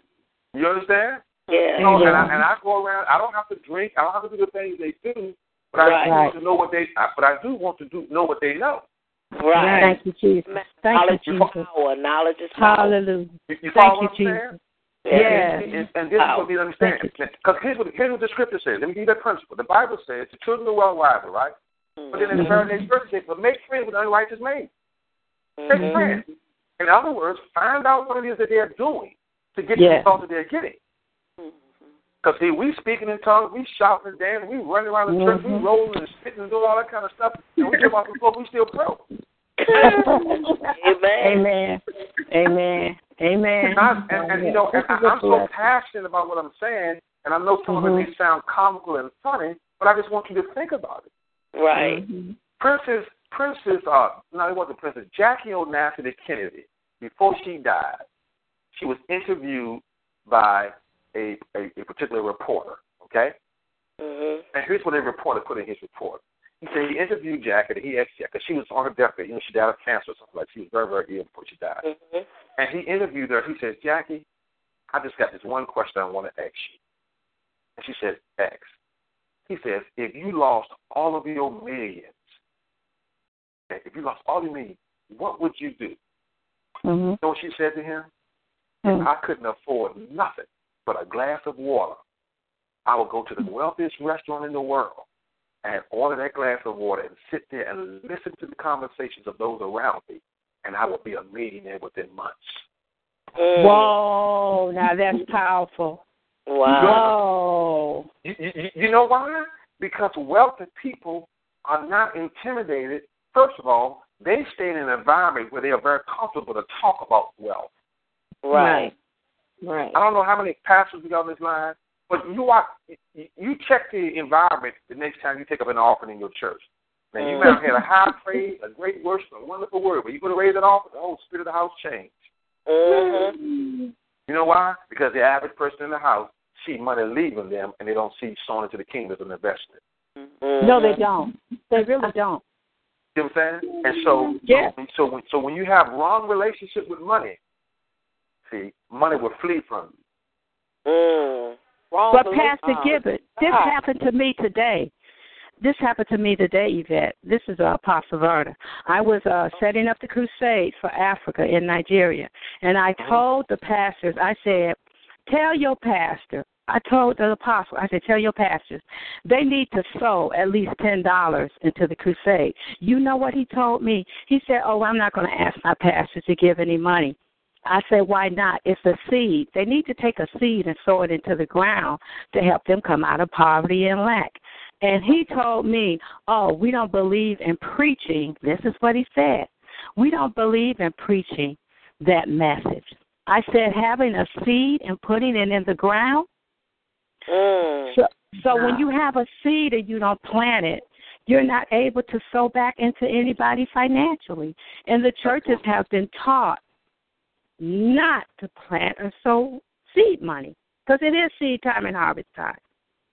You understand? Yeah. You know, and, I, and I go around. I don't have to drink. I don't have to do the things they do, but I Right. do want to know what they. But I do want to do know what they know. Right. Thank you, Jesus. Thank Knowledge you, is Jesus. power. Knowledge is power. Hallelujah. You, you Thank you, what I'm saying? Jesus. Yeah. And, and, and this is what we understand. Because here's what, here's what the scripture says. Let me give you that principle. The Bible says the children are well wiser, right? But then in the very next verse it says, but make friends with unrighteous men. Make Mhm. friends. In other words, find out what it is that they're doing to get Yeah. the result that they're getting. Mm-hmm. Because see, we speaking in tongues, we shouting and dancing, we running around the church, we Mhm. rolling and spitting and doing all that kind of stuff. And we come off the floor, we still broke. Amen. Amen. Amen. Amen. And, I, and, and you know, and I, I'm so passionate about what I'm saying, and I know some of it may mm-hmm. sound comical and funny, but I just want you to think about it. Right. Mm-hmm. Princess, Princess, uh, no, it wasn't Princess. Jackie Onassis Kennedy, before she died, she was interviewed by a, a, a particular reporter. Okay, Mhm. and here's what the reporter put in his report. He said he interviewed Jackie, and he asked Jackie, because she was on her deathbed. You know, she died of cancer or something like. That. She was very, very ill before she died. Mhm. And he interviewed her. He says, Jackie, I just got this one question I want to ask you. And she said, X. He says, if you lost all of your millions, if you lost all your means, what would you do? Mm-hmm. You know what she said to him? Mm. If I couldn't afford nothing but a glass of water, I would go to the wealthiest restaurant in the world and order that glass of water and sit there and listen to the conversations of those around me, and I would be a millionaire within months. Mm. Whoa, now that's powerful. Wow. Whoa. You, you, you know why? Because wealthy people are not intimidated. First of all, they stay in an environment where they are very comfortable to talk about wealth. Right. Right. I don't know how many pastors we got on this line, but you are you check the environment the next time you take up an offering in your church. Now you might have had a high praise, a great worship, a wonderful word, but you're going to raise it off, the whole spirit of the house changed. Mm-hmm. You know why? Because the average person in the house see money leaving them, and they don't see sown into the kingdom as an investment. Mm-hmm. No, they don't. They really don't. You know what I'm saying? And so, Yeah. so when so when you have wrong relationship with money, see, money will flee from you. Mm. Wrong But. Pastor Oh, Gibbet, this God. happened to me today. This happened to me today, Yvette. This is uh, Apostle Verda. I was uh, setting up the crusade for Africa in Nigeria, and I told the pastors, I said, tell your pastor, I told the apostle, I said, tell your pastors, they need to sow at least ten dollars into the crusade. You know what he told me? He said, oh, I'm not going to ask my pastor to give any money. I said, why not? It's a seed. They need to take a seed and sow it into the ground to help them come out of poverty and lack. And he told me, oh, we don't believe in preaching. This is what he said. We don't believe in preaching that message. I said, having a seed and putting it in the ground. Mm. So, so when you have a seed and you don't plant it, you're not able to sow back into anybody financially. And the churches have been taught not to plant or sow seed money because it is seed time and harvest time.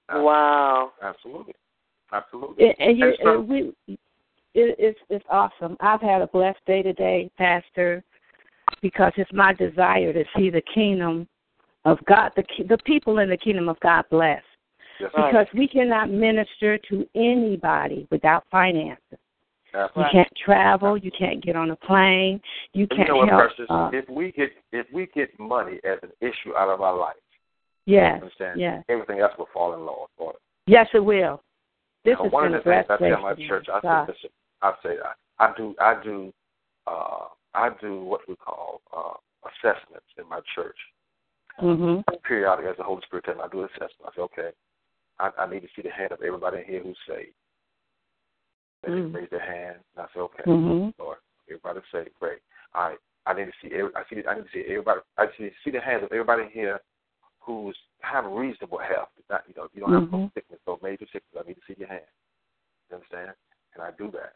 Wow. Absolutely, absolutely. And, and you, And so- and we, it, it's it's awesome. I've had a blessed day today, Pastor, because it's my desire to see the kingdom of God, the the people in the kingdom of God blessed. Yes, Right. Because we cannot minister to anybody without finances. You absolutely. can't travel. You can't get on a plane. You can't you know help. Precious? uh, if we get if we get money as an issue out of our life, yes, understand? yes, Everything else will fall in law order. yes, it will. This Now, has one of the things I tell my church, I say, listen, I say, I, I do, I do, uh, I do what we call uh, assessments in my church. Mhm. Periodically, as the Holy Spirit tells me, I do assessment. I say, okay, I, I need to see the hand of everybody here who's saved. They Mm. raise their hand, and I say, okay, Mhm. Lord, everybody say, great. All right, I need to see, every, I see, I need to see everybody. I see, see the hands of everybody here who's have reasonable health. Not, you know, you don't have no Mhm. sickness, no major sickness. I need to see your hand. You understand? And I do that.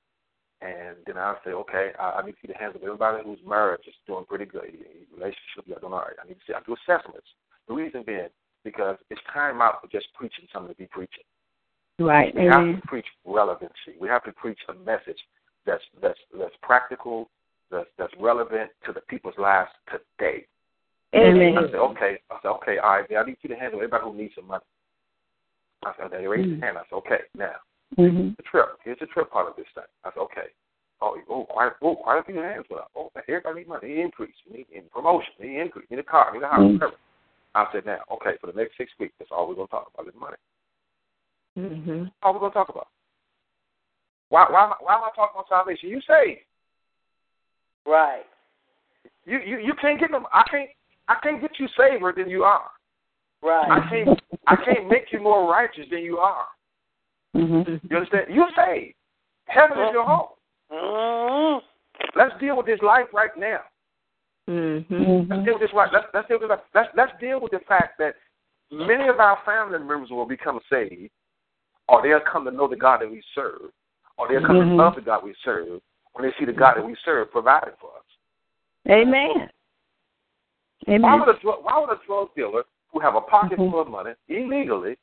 And then I say, okay, I, I need to see the hands of everybody whose marriage is doing pretty good. Relationship, you're doing all right. I need to see. I do assessments. The reason being because it's time out for just preaching something to be preaching. Right. We have to preach relevancy. We have to preach a message that's that's that's practical, that's that's relevant to the people's lives today. Amen. I said, okay. I said, okay, all right. Now I need you to handle everybody who needs some money. I said, they raised Mm. hand. I said, okay. Now Mhm. the trip. Here's the trip part of this thing. I said, okay. Oh, oh, quite, oh, quite a few hands went up. Oh, everybody need money. Need increase. Need, need promotion. Need increase. Need a car. Need a house. Mm. Whatever. I said, now, okay, for the next six weeks, that's all we're going to talk about is money. Mhm. That's all we're going to talk about. Why, why, am I- why am I talking about salvation? You saved. Right. You, you, you can't get them. I can't, I can't get you saver than you are. Right. I can't, I can't make you more righteous than you are. Mhm. You understand? You're saved. Heaven is your home. Mm. Let's deal with this life right now. Mhm. Let's deal with this right. Let's let's deal with this. Let's let's deal with the fact that many of our family members will become saved, or they'll come to know the God that we serve, or they'll come Mhm. to love the God we serve when they see the God that we serve providing for us. Amen. Why Amen. would a drug, why would a drug dealer who have a pocket full of money illegally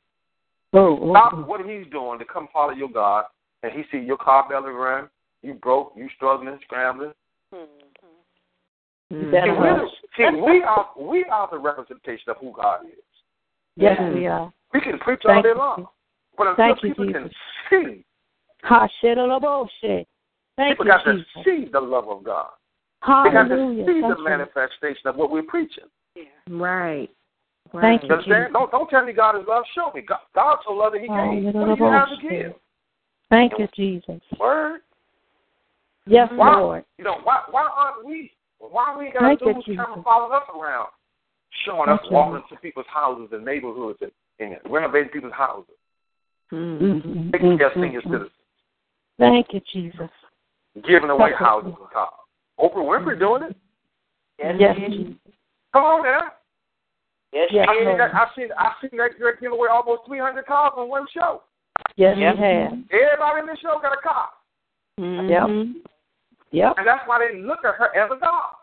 Oh, oh, stop what he's doing to come follow your God, and he see your car belly run, you broke, you struggling, scrambling. You See, better we're hush. the, see, we are we are the representation of who God is. Yes, Yeah. we are. We can preach all Thank day you. long, but until Thank you, people can see Ha shit on the bullshit. Thank People you, got Jesus. to see the love of God. Hallelujah. They got to Hallelujah. see the Thank you. manifestation of what we're preaching. Right. Thank You you, understand? Jesus. Don't don't tell me God is love. Show me. God, God so loved that He gave. What do you have to give? Thank you, Jesus. Word. Yes, Why, Lord. You know why? Why aren't we? Why we got Thank you, dudes Jesus. coming following us around, showing us Thank you. walking into people's houses and neighborhoods and, and renovating people's houses, Mhm, taking care of mhm, senior mhm. citizens, Thank you, Jesus. giving away Thank you. houses and cars. Oprah Winfrey doing it. Yes, Jesus. Come on now. Yes, Yes, I seen Lord. that. I seen. I seen that girl give away almost three hundred cars on one show. Yes, Yep. you have. Everybody in the show got a car, Yep. Yep. and that's why they look at her as a god.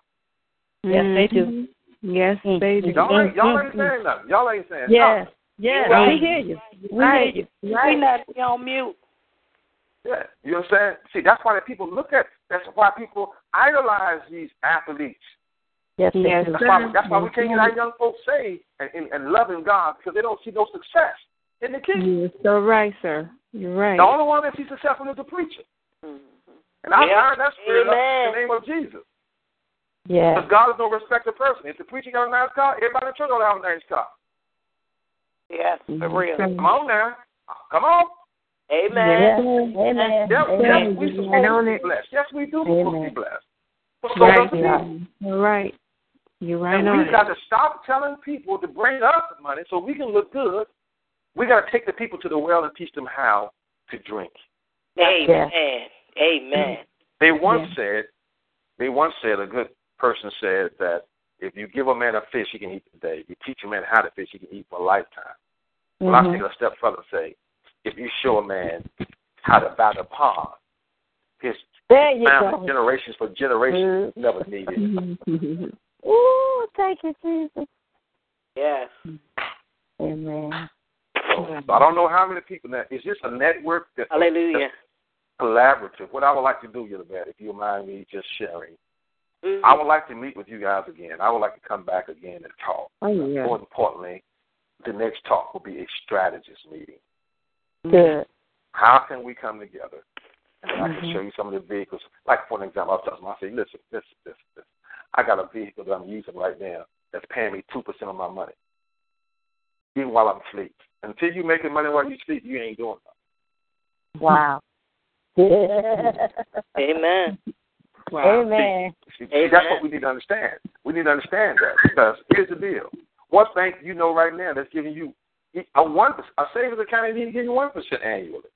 Yes, they do. Yes, Mm. they do. Y'all ain't, y'all ain't Mhm. saying nothing. Y'all ain't saying Yes. Yes. Right. We hear you. We Right. hear you. We not be on mute. Yeah, you know what I'm saying? See, that's why the people look at. That's why people idolize these athletes. Yes, Yes, do. That's why. That's why we can't get our young folks saved and, and, and loving God because they don't see no success in the kingdom. You're so right, sir. You're right. The only one that sees successful is the preacher. And I Yep. heard that spirit in the name of Jesus. Yes. Because God is no respecter of person. If the preacher got a nice car, everybody in the church ought to have a nice car. Yes, for real. Come on now. Come on. Amen. Yes. Amen. Yes, Amen. yes, we Right supposed on to be blessed. Yes, we do supposed to be Amen. blessed. So Right. does the people. You're right. You're right And we've got to stop telling people to bring us money so we can look good. We got to take the people to the well and teach them how to drink. Amen. Amen. They once said, they once said, a good person said that if you give a man a fish, he can eat today. If you teach a man how to fish, he can eat for a lifetime. Well, I Mhm. take a step further and say, if you show a man how to bat a pond, his There you family, go. generations for generations, never needed. Ooh, thank you, Jesus. Yes. Amen. So, so I don't know how many people now. Is this a network that Hallelujah. collaborative? What I would like to do, Yolanda, if you don't mind me just sharing, Mhm. I would like to meet with you guys again. I would like to come back again and talk. Oh, yeah. More importantly, the next talk will be a strategist meeting. Good. How can we come together? And I can Mhm. show you some of the vehicles. Like, for an example, I was telling them, I said, listen, listen, listen, listen. I got a vehicle that I'm using right now that's paying me 2% of my money, even while I'm asleep. Until you're making money while you sleep, you ain't doing nothing. Wow. Amen. Wow. Amen. See, see, that's what we need to understand. We need to understand that because here's the deal: what bank you know right now that's giving you a one a savings account ain't even giving you one percent annually?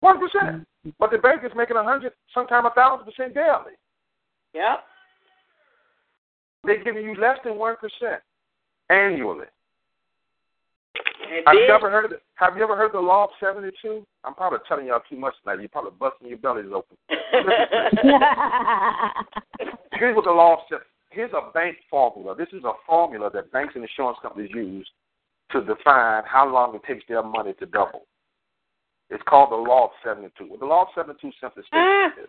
One percent, mm-hmm. but the bank is making a hundred, sometimes a thousand percent daily. Yep. They're giving you less than one percent annually. Have you ever heard of the, Have you ever heard of the law of seventy two? I'm probably telling y'all too much tonight. You're probably busting your bellies open. Here's what the law says. Here's a bank formula. This is a formula that banks and insurance companies use to define how long it takes their money to double. It's called the law of 72. What the law of 72 simply states ah. is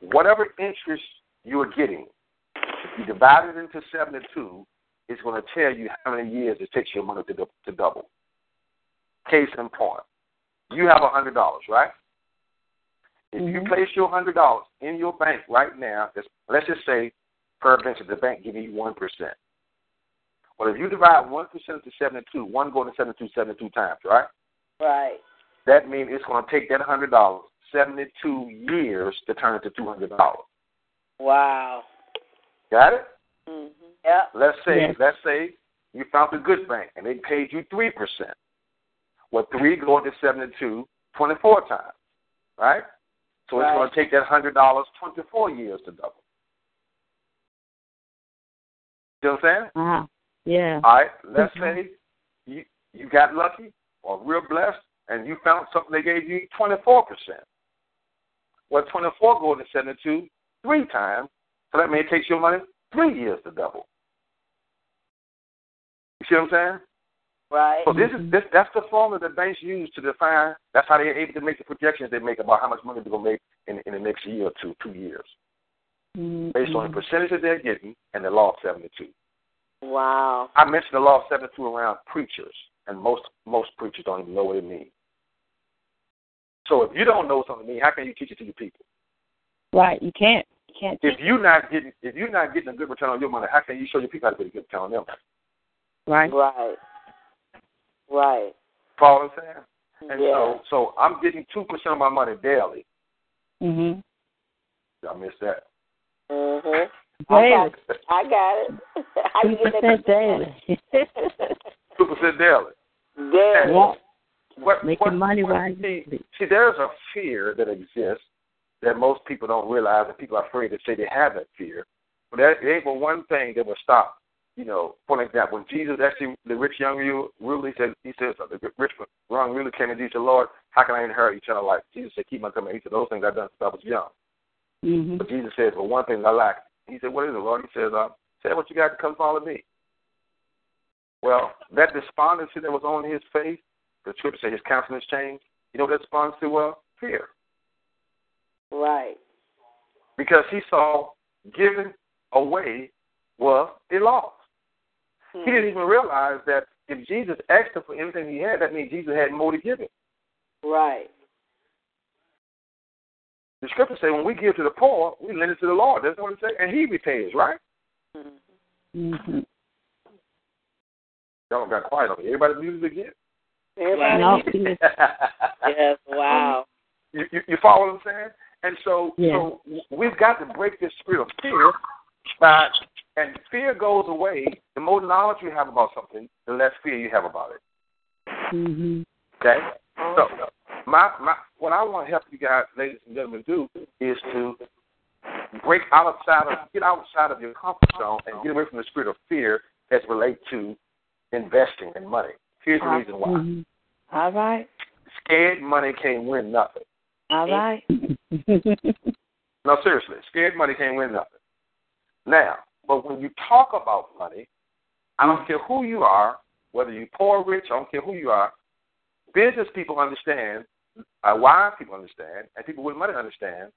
whatever interest you're getting, if you divide it into 72, it's going to tell you how many years it takes your money to, to double. Case in point, you have a $100, right? If you mm-hmm. place your hundred dollars in your bank right now, let's just say peradventure the bank giving you one percent. Well, if you divide one percent to seventy-two, one going to seventy-two, seventy-two times, right? Right. That means it's going to take that hundred dollars seventy-two years to turn it to two hundred dollars. Wow. Got it? Mhm. Yep. Let's say, Yes. let's say you found a good bank and they paid you three percent. Well, three going to 72, 24 times, right? So it's going to take that hundred dollars twenty-four years to double. You know what I'm saying? Wow. Yeah. All right, let's Mhm. say you you got lucky or real blessed, and you found something they gave you twenty four percent. Well, twenty four goes to seventy two three times, so that means it takes your money three years to double. You see what I'm saying? Right. So this is this that's the formula that banks use to define. That's how they're able to make the projections they make about how much money they're gonna make in in the next year or two, two years, mm-hmm. based on the percentage that they're getting and the law of seventy two. Wow. I mentioned the law of 72 around preachers, and most most preachers don't even know what it means. So if you don't know something how can you teach it to your people? Right. You can't. You can't. If you're not getting if you're not getting a good return on your money, how can you show your people how to get a good return on their money? Right. Right. Right. Follow what I'm saying? And yeah. so so I'm getting two percent of my money daily. Mhm. I missed that. Mhm. I Daily. got, I got it. How Two get percent daily. Two percent daily. Daily. yeah. What, Making what, money what, while see, see, there's a fear that exists that most people don't realize, and people are afraid to say they have that fear. But that it ain't but one thing that will stop. You know, for example, when Jesus actually, the rich young ruler, he said, he says, the rich young ruler came and Jesus said, Lord, how can I inherit eternal life? Jesus said, keep my commandments. He said, those things I've done since I was young. Mhm. But Jesus says, well, one thing I lack. He said, what is it, Lord? He says, uh, say what you got to come follow me. Well, that despondency that was on his face, the scripture says his countenance changed. You know what that responds to? Uh, fear. Right. Because he saw giving away was a loss. Hmm. He didn't even realize that if Jesus asked him for anything he had, that means Jesus had more to give him. Right. The scripture says when we give to the poor, we lend it to the Lord. That's what it says. And he repays, right? Mhm. Y'all got quiet on me. Everybody muted again? Everybody. Yes. Wow. You, you, you follow what I'm saying? And so, Yeah. so we've got to break this spirit of fear by, and fear goes away. The more knowledge you have about something, the less fear you have about it. Mhm. Okay? So, my, my, what I want to help you guys, ladies and gentlemen, do is to break outside of, get outside of your comfort zone and get away from the spirit of fear as relate to investing in money. Here's the reason why. Mhm. All right. Scared money can't win nothing. All right. No, seriously, scared money can't win nothing. Now, but when you talk about money, I don't care who you are, whether you're poor or rich, I don't care who you are. Business people understand, uh, wise people understand, and people with money understand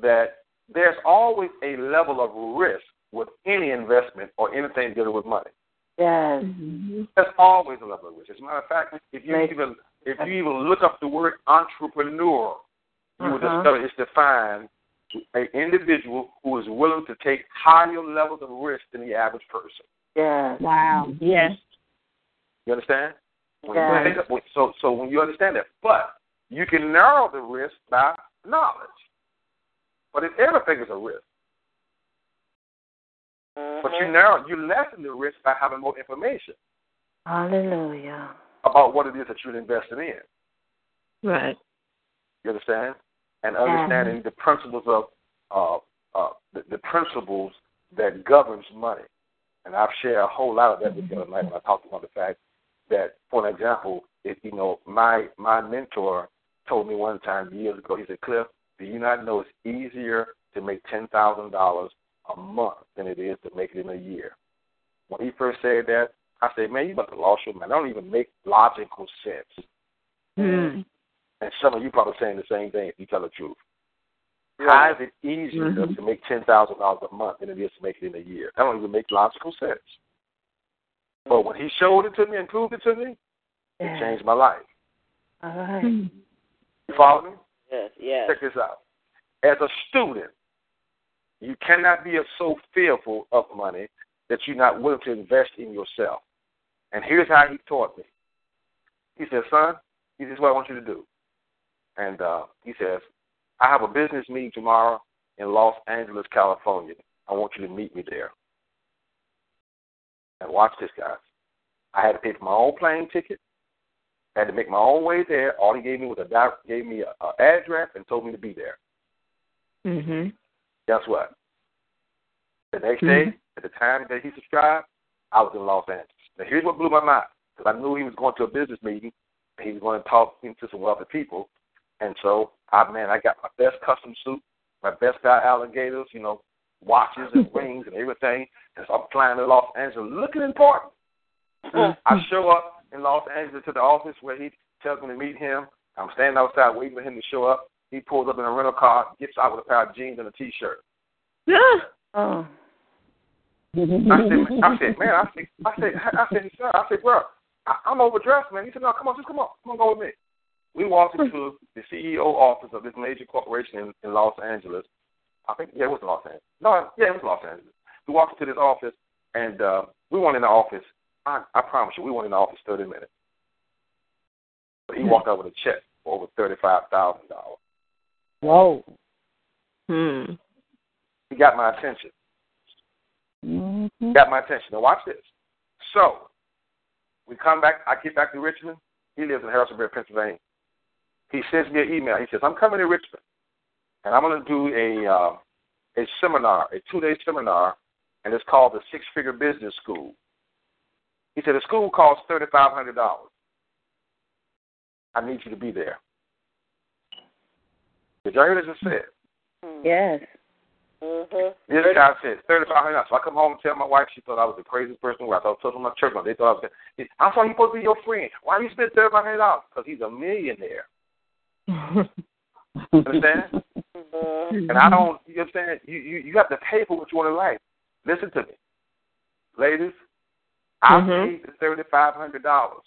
that there's always a level of risk with any investment or anything dealing with money. Yes. Mhm. There's always a level of risk. As a matter of fact, if you Right. even if you even look up the word entrepreneur, you will Uh-huh. discover it's defined an individual who is willing to take higher levels of risk than the average person. Yes. Wow. Yes. You understand? When Yeah. you think so, so when you understand that, but you can narrow the risk by knowledge. But if everything is a risk, but you narrow, you lessen the risk by having more information Hallelujah. about what it is that you're investing in. Right. You understand? And understanding the principles of uh, uh, the, the principles that governs money. And I've shared a whole lot of that with you tonight when I talked about the fact that, for an example, if you know, my my mentor told me one time years ago, he said, Cliff, do you not know it's easier to make ten thousand dollars a month than it is to make it in a year? When he first said that, I said, Man, you must have lost your mind. I don't even make logical sense. Mm. And some of you probably saying the same thing if you tell the truth. How is it easier Mhm. to make ten thousand dollars a month than it is to make it in a year? That don't even make logical sense. But when he showed it to me and proved it to me, it changed my life. All right. You follow me? Yes. Yes. Check this out. As a student, you cannot be so fearful of money that you're not willing to invest in yourself. And here's how he taught me. He said, son, this is what I want you to do. And uh, he says, I have a business meeting tomorrow in Los Angeles, California. I want you to meet me there. And watch this, guys. I had to pay for my own plane ticket. I had to make my own way there. All he gave me was a gave me a, a address and told me to be there. Mhm. Guess what? The next Mhm. day, at the time that he subscribed, I was in Los Angeles. Now here's what blew my mind because I knew he was going to a business meeting. And he was going to talk to some wealthy people, and so I man, I got my best custom suit, my best guy alligators, you know, watches and rings and everything. And so I'm flying to Los Angeles, looking important. Mm-hmm. I show up in Los Angeles to the office where he tells me to meet him. I'm standing outside waiting for him to show up. He pulls up in a rental car, gets out with a pair of jeans and a T-shirt. Yeah. Oh. I said, I said, man, I said, I said, I said, sir, I said, bro, I, I'm overdressed, man. He said, no, come on, just come on, come on, go with me. We walked into the CEO office of this major corporation in, in Los Angeles. I think yeah, it was Los Angeles. No, yeah, it was Los Angeles. We walked into this office, and uh, we went in the office. I, I promise you, we went in the office thirty minutes. But he walked out with a check for over thirty-five thousand dollars. Whoa. Hmm. He got my attention. Mm-hmm. Got my attention. Now watch this. So we come back. I get back to Richmond. He lives in Harrisonburg, Pennsylvania. He sends me an email. He says, "I'm coming to Richmond, and I'm going to do a uh, a seminar, a two day seminar, and it's called the Six Figure Business School." He said the school costs thirty five hundred dollars. I need you to be there. Did y'all hear what I just said? Yes. Mhm. This guy said thirty five hundred dollars. So I come home and tell my wife she thought I was the craziest person in the world. I told my church they thought I was. I thought he supposed to be your friend. Why do you spend thirty five hundred dollars? Because he's a millionaire. Understand? Mhm. And I don't. You understand? You you you have to pay for what you want in life. Listen to me, ladies. I Mhm. paid the thirty five hundred dollars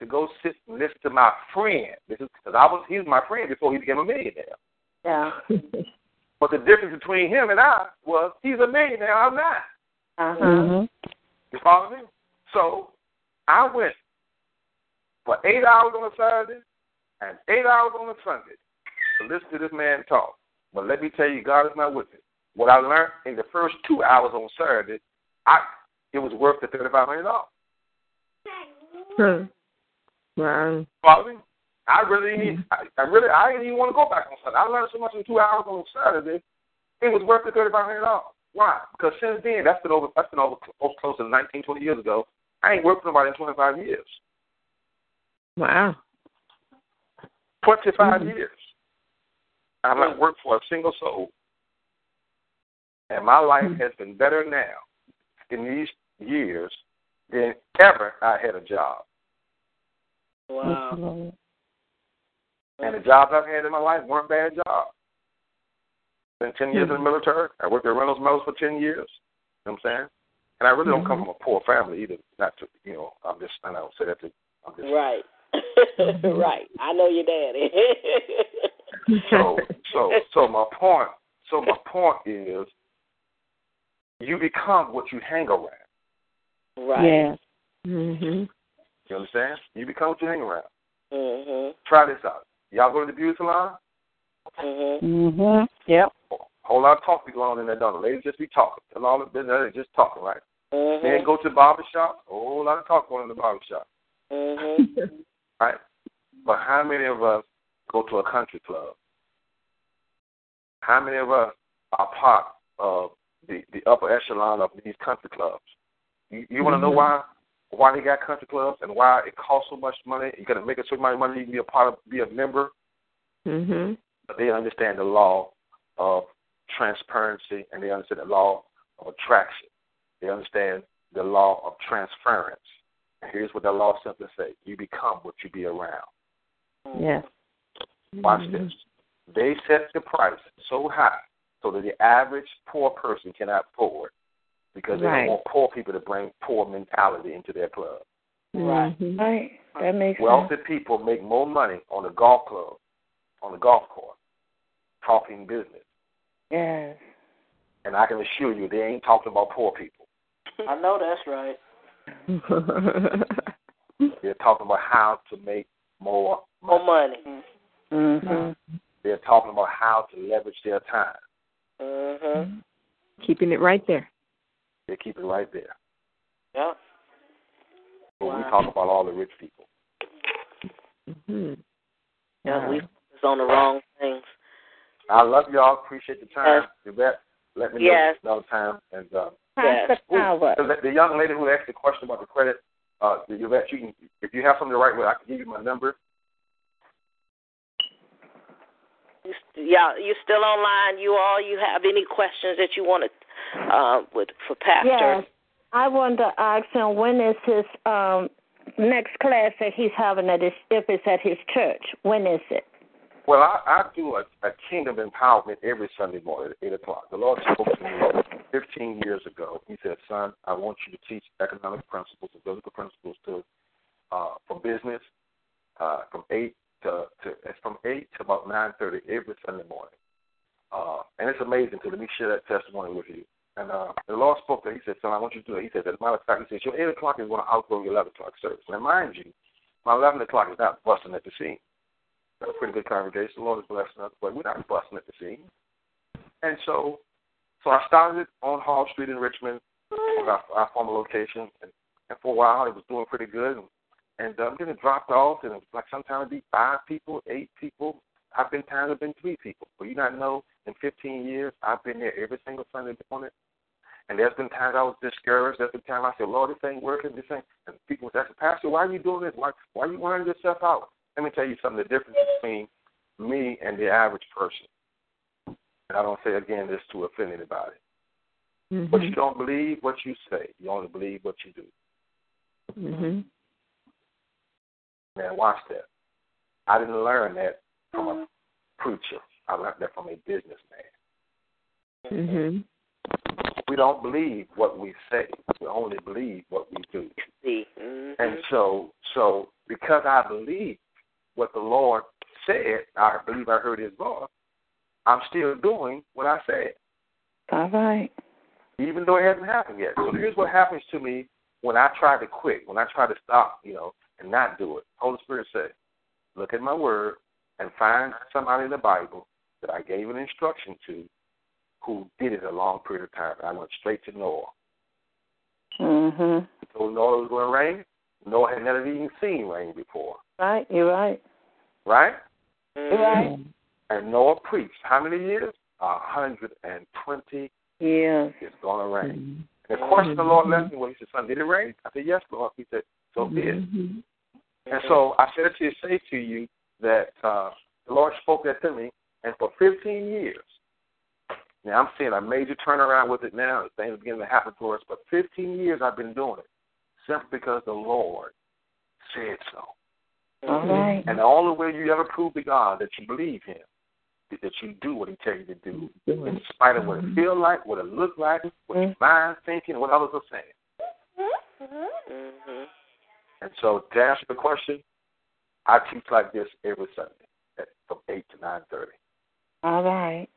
to go sit and listen to my friend. This is because I was he was my friend before he became a millionaire. Yeah. But the difference between him and I was he's a millionaire. I'm not. Uh huh. Mm-hmm. You follow me? So I went for eight hours on a Saturday and eight hours on a Sunday to listen to this man talk. But let me tell you, God is not with me. What I learned in the first two hours on Saturday, I it was worth the thirty five hundred dollars. Hmm. Wow. Follow? I really, need, I, I really, I didn't even want to go back on Sunday. I learned so much in two hours on Saturday. It was worth the thirty five hundred dollars. Why? Because since then, that's been over, that's been over close, close to 19, 20 years ago. I ain't worked for nobody in twenty five years. Wow. 25 mm-hmm. years. I've not worked for a single soul. And my life mm-hmm. has been better now in these years than ever I had a job. Wow. And the jobs I've had in my life weren't bad jobs. Been 10 years in the mm-hmm. military. I worked at Reynolds Metals for 10 years. You know what I'm saying? And I really don't come from a poor family either. Not to, you know, I'm just, I don't say that to, I'm just, Right. right. I know your daddy. so so so my point so my point is you become what you hang around. right. Yes. Mhm. You understand? You become what you hang around. Mhm. Try this out. Y'all go to the beauty salon? Mhm. Mhm. Yep. Whole lot of talk be going on in there, don't it? Ladies just be talking. A lot of business, they just talking, right? Then Mhm. go to the barber shop, a whole lot of talk going in the barber shop. Mhm. Right? But how many of us go to a country club? How many of us are part of the, the upper echelon of these country clubs? You, you want to know why why they got country clubs and why it costs so much money? You got to make it so much money you can be a part of, be a member. Mhm. But they understand the law of transparency and they understand the law of attraction. They understand the law of transference. And here's what the law simply says: You become what you be around. Yes. Watch this. They set the price so high so that the average poor person cannot afford because they Right. don't want poor people to bring poor mentality into their club. Right. Mhm. Right. That makes sense. Wealthy people make more money on the golf club, on the golf course, talking business. Yes. And I can assure you they ain't talking about poor people. I know that's right. They're talking about how to make more More money. money. Mhm. They're talking about how to leverage their time. Mhm. Keeping it right there. They keep it right there. Yeah. But we talk about all the rich people. Mhm. Yeah. We focus on the wrong things. I love y'all. Appreciate the time. Yvette, let me Yes. know another time. And uh, Pastor Power. the, the young lady who asked the question about the credit, uh, Yvette, you can, if you have something to write with, I can give you my number. You, yeah, you still online? You all? You have any questions that you want to uh, with for Pastor? Yes. I wanted to ask him when is his um next class that he's having at his if it's at his church. When is it? Well, I, I do a, a kingdom empowerment every Sunday morning at 8 o'clock. The Lord spoke to me 15 years ago. He said, Son, I want you to teach economic principles and biblical principles to uh, for business uh, from 8 to, to it's from eight to about nine thirty every Sunday morning. Uh, and it's amazing. So let me share that testimony with you. And uh, the Lord spoke to me. He said, "Son, I want you to do it." He said, "As a matter of fact, he said your eight o'clock is going to outgrow your eleven o'clock service." Now, mind you, my eleven o'clock is not busting at the seam. A pretty good congregation. The Lord is blessing us, but we're not busting at the seam. And so, so I started on Hull Street in Richmond, our, our former location, and, and for a while it was doing pretty good. And, and um, then it dropped off, and it was like sometimes it'd be five people, eight people. I've been times I've been three people. But you not know, in 15 years, I've been there every single Sunday morning. And there's been times I was discouraged. There's been times I said, Lord, this ain't working. This ain't. And people would say, Pastor, why are you doing this? Why, why are you wearing yourself out? Let me tell you something. The difference between me and the average person. And I don't say again this to offend anybody. Mm-hmm. But you don't believe what you say. You only believe what you do. Mm-hmm. Now watch that. I didn't learn that from a preacher. I learned that from a businessman. Mm-hmm. We don't believe what we say. We only believe what we do. See. Mm-hmm. And so, so because I believe what the Lord said, I believe I heard His voice. I'm still doing what I said, All right. even though it hasn't happened yet. So here's what happens to me when I try to quit, when I try to stop, you know, and not do it. Holy Spirit said, look at my word and find somebody in the Bible that I gave an instruction to who did it a long period of time. I went straight to Noah. Mhm. He told Noah was going to rain. Noah had never even seen rain before, Right. You're right. right? You're right. And Noah preached how many years? A hundred and twenty. Yes. It's going to rain. Mm-hmm. And the question the Lord left me was, He said, Son, did it rain? I said, Yes, Lord. He said, So be it. Mm-hmm. And so I said to say to you that uh, the Lord spoke that to me, and for 15 years, now I'm seeing a major turnaround with it now. Things are beginning to happen for us, but 15 years I've been doing it simply because the Lord said so. All right. And the only way you ever prove to God that you believe Him is that you do what He tells you to do, in spite of what it feel like, what it look like, what your mind thinking, what others are saying. Mm-hmm. And so to answer the question, I teach like this every Sunday at, from eight to nine thirty. All right.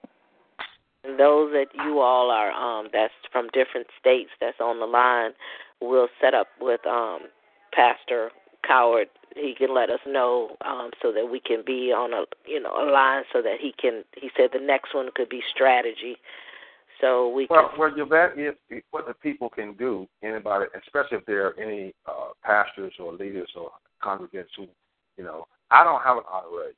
And those that you all are um that's from different states that's on the line, we'll set up with um Pastor Coward. He can let us know um so that we can be on a you know a line so that he can. He said the next one could be strategy. So we Well, can. well, Yvette, if, if what the people can do, anybody, especially if there are any uh, pastors or leaders or congregants who, you know, I don't have an honor rate.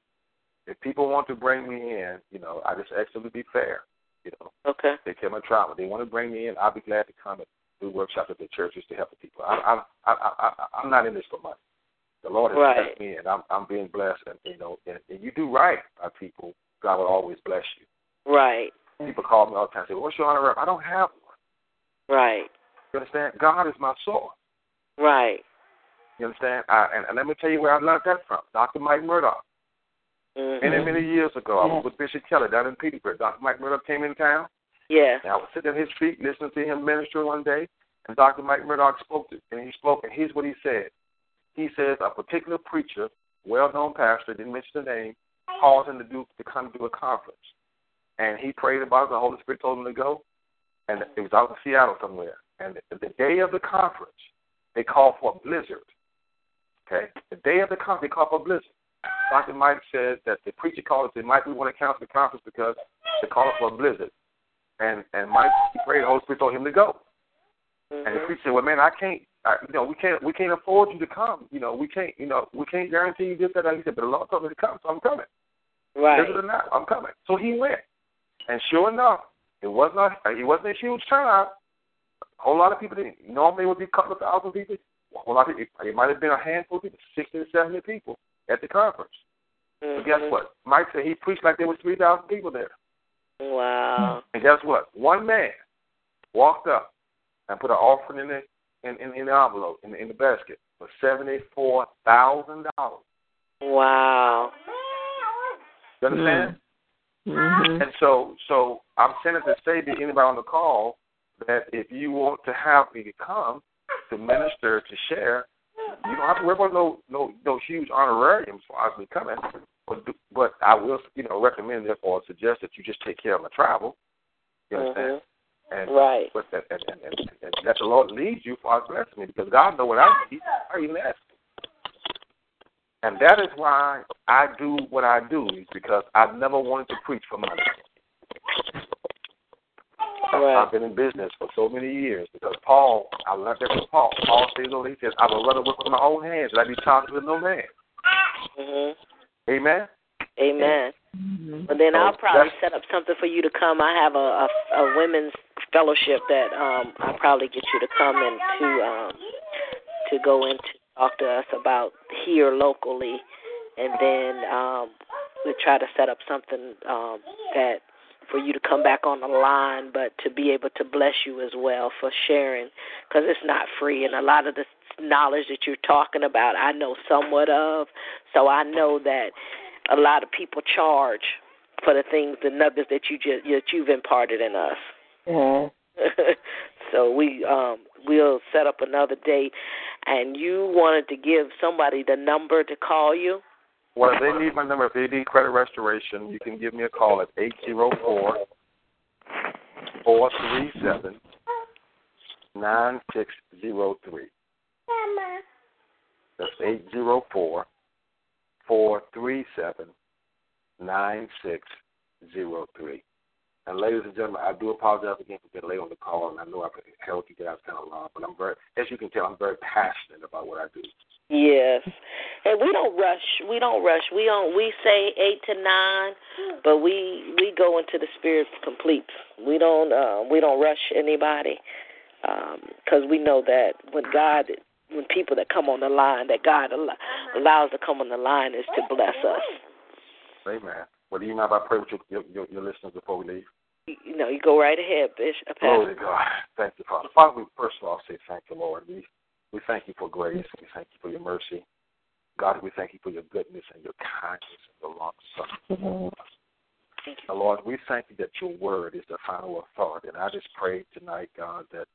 If people want to bring me in, you know, I just ask them to be fair. You know, Okay. they tell my trauma. They want to bring me in. I'll be glad to come and do workshops at the churches to help the people. I, I, I, I, I'm not in this for money. The Lord has Right. blessed me, and I'm, I'm being blessed. And you know, and, and you do right by people. God will always bless you. Right. People call me all the time and say, What's your honor rep? I don't have one. Right. You understand? God is my source. Right. You understand? I, and, and let me tell you where I learned that from. Dr. Mike Murdock. Mm-hmm. Many, many years ago, I was with Bishop Kelly down in Petersburg. Dr. Mike Murdock came in town, Yeah. and I was sitting at his feet listening to him minister one day, and Dr. Mike Murdock spoke to and he spoke, and here's what he said. He says a particular preacher, well-known pastor, didn't mention the name, called him to do to come to a conference, and he prayed about it. The Holy Spirit told him to go, and it was out in Seattle somewhere. And the, the day of the conference, they called for a blizzard. Okay, the day of the conference, they called for a blizzard. Dr. Mike said that the preacher called and said, Mike, we want to cancel the conference because they called for a blizzard. And and Mike he prayed, the Holy Spirit told him to go. And the Mm-hmm. said, Well man, I can't I, you know, we can't we can't afford you to come. You know, we can't you know, we can't guarantee you this, that, that. He said, But the Lord told me to come, so I'm coming. Right. Blizzard or not, I'm coming. So he went. And sure enough, it was not it wasn't a huge turnout. A whole lot of people didn't normally it would be a couple of thousand people. A whole lot of it, it might have been a handful of people, sixty to seventy people at the conference. But guess Mhm. what? Mike said he preached like there was three thousand people there. Wow. And guess what? One man walked up and put an offering in the in, in, in the envelope in, in the basket for seventy four thousand dollars. Wow. You understand? Mm-hmm. And so so I'm sending to say to anybody on the call that if you want to have me to come to minister to share, you don't have to worry about no no no huge honorariums for us as me coming. But but I will you know recommend it or suggest that you just take care of my travel. You understand? Mhm. And Right. but that and, and, and, and that the Lord leads you for blessing me because God know what I need. I even ask. And that is why I do what I do is because I've never wanted to preach for money. Right. I've been in business for so many years because Paul, I learned that from Paul. Paul says, "Oh, he says, I will rather work with my own hands than I be charged with no man." Mhm. Amen. Amen. Mm-hmm. But then So I'll probably set up something for you to come. I have a, a, a women's fellowship that um I'll probably get you to come and to um to go in to talk to us about here locally and then um we'll try to set up something um that for you to come back on the line but to be able to bless you as well for sharing because it's not free and a lot of the knowledge that you're talking about I know somewhat of so I know that a lot of people charge for the things, the nuggets that you just that you've imparted in us. Yeah. so we um we'll set up another date, and you wanted to give somebody the number to call you. Well, if they need my number, if they need credit restoration, you can give me a call at eight zero four four three seven nine six zero three. That's eight zero four four three seven nine six zero three. And ladies and gentlemen, I do apologize again for being late on the call, and I know I've held you guys kind of long, but I'm very, as you can tell, I'm very passionate about what I do. Yes, and we don't rush. We don't rush. We don't. We say eight to nine, but we we go into the spirit complete. We don't. Uh, we don't rush anybody because we know that when God, when people that come on the line, that God al- uh-huh. allows to come on the line is to bless us. Amen. Well, do you mind if I pray with your, your, your, your listeners before we leave? You, you know, you go right ahead, Bishop. Glory to God. Thank you, Father. Father, we first of all say thank you, Lord. We we thank you for grace. We thank you for your mercy. God, we thank you for your goodness and your kindness and your long suffering. Now, Lord, we thank you that your word is the final authority. And I just pray tonight, God, that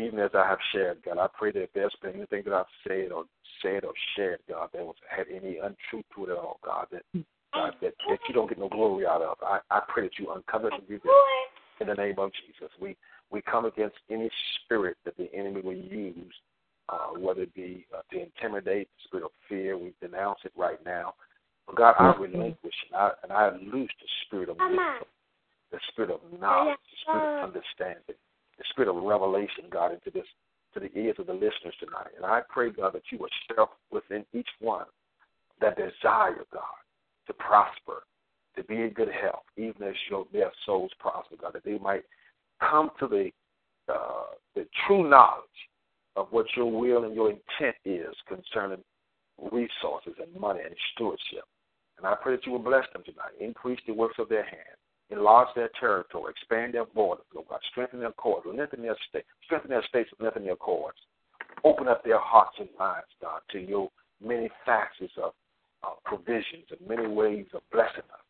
even as I have shared, God, I pray that if there's been anything that I've said or said or shared, God, that was had any untruth to it at all, God, that God, that, that you don't get no glory out of. I, I pray that you uncover and reveal in the name of Jesus. We we come against any spirit that the enemy will use, uh, whether it be uh, to intimidate, the spirit of fear. We denounce it right now. But God, I relinquish and I, and I loose the spirit of wisdom, the spirit of knowledge, the spirit of understanding, the spirit of revelation, God, into this to the ears of the listeners tonight. And I pray, God, that you will stir within each one that desire, God, to prosper, to be in good health, even as your their souls prosper, God, that they might come to the uh, the true knowledge of what your will and your intent is concerning resources and money and stewardship. And I pray that you will bless them tonight, increase the works of their hands, enlarge their territory, expand their borders, Lord God, strengthen their cords, lengthen their state, strengthen their states, lengthen their cords. Open up their hearts and minds, God, to your many facets of uh, provisions and many ways of blessing us.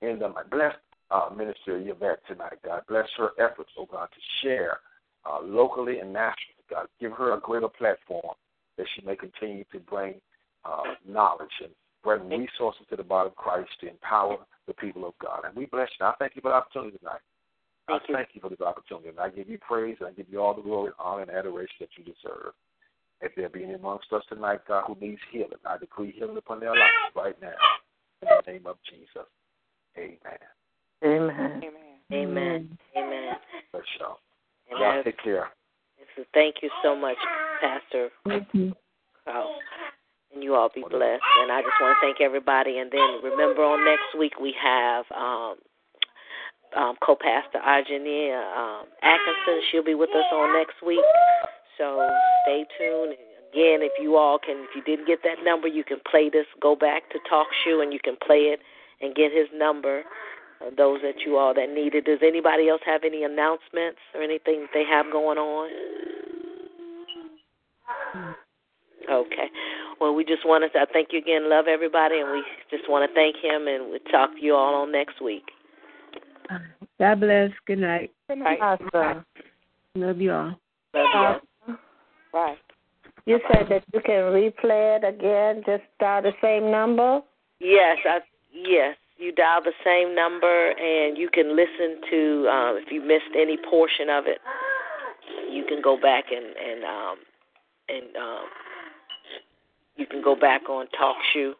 In them, bless uh, Minister Yvette tonight, God. Bless her efforts, oh God, to share uh, locally and nationally, God. Give her a greater platform that she may continue to bring uh, knowledge and bring resources to the body of Christ to empower the people of God. And we bless you. I thank you for the opportunity tonight. Thank I you. thank you for this opportunity. And I give you praise and I give you all the glory, honor, and adoration that you deserve. If there be any amongst us tonight, God, who needs healing, I decree healing upon their lives right now. In the name of Jesus. Amen. Amen. Amen. Amen. Bless y'all. And Y'all take care. thank you so much, Pastor thank Cruse. And you all be blessed. And I just want to thank everybody. And then remember, on next week we have um, um, co-pastor Argenia um, Atkinson. She'll be with us on next week. So stay tuned. Again, if you all can, if you didn't get that number, you can play this. Go back to Talk Shoe and you can play it and get his number. Uh, those that you all that need it. Does anybody else have any announcements or anything they have going on? Okay. Well, we just want to I thank you again. Love everybody, and we just want to thank him, and we'll talk to you all on next week. God bless. Good night. Good night. Awesome. Love you all. Love you. Bye. You said that you can replay it again, just dial the same number? Yes, I yes. You dial the same number and you can listen to um if you missed any portion of it, you can go back and and um and um you can go back on TalkShoe.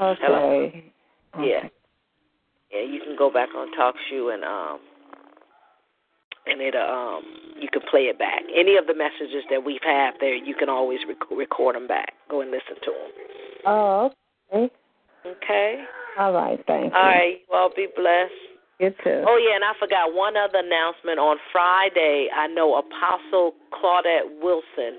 Okay. Hello? okay. Yeah. Yeah, you can go back on talk TalkShoe and um and it um you can play it back. Any of the messages that we've had there, you can always rec- record them back. Go and listen to them. Oh, okay. Okay. All right, thank you. All right. Well, be blessed. You too. Oh yeah, and I forgot one other announcement. On Friday, I know Apostle Claudette Wilson.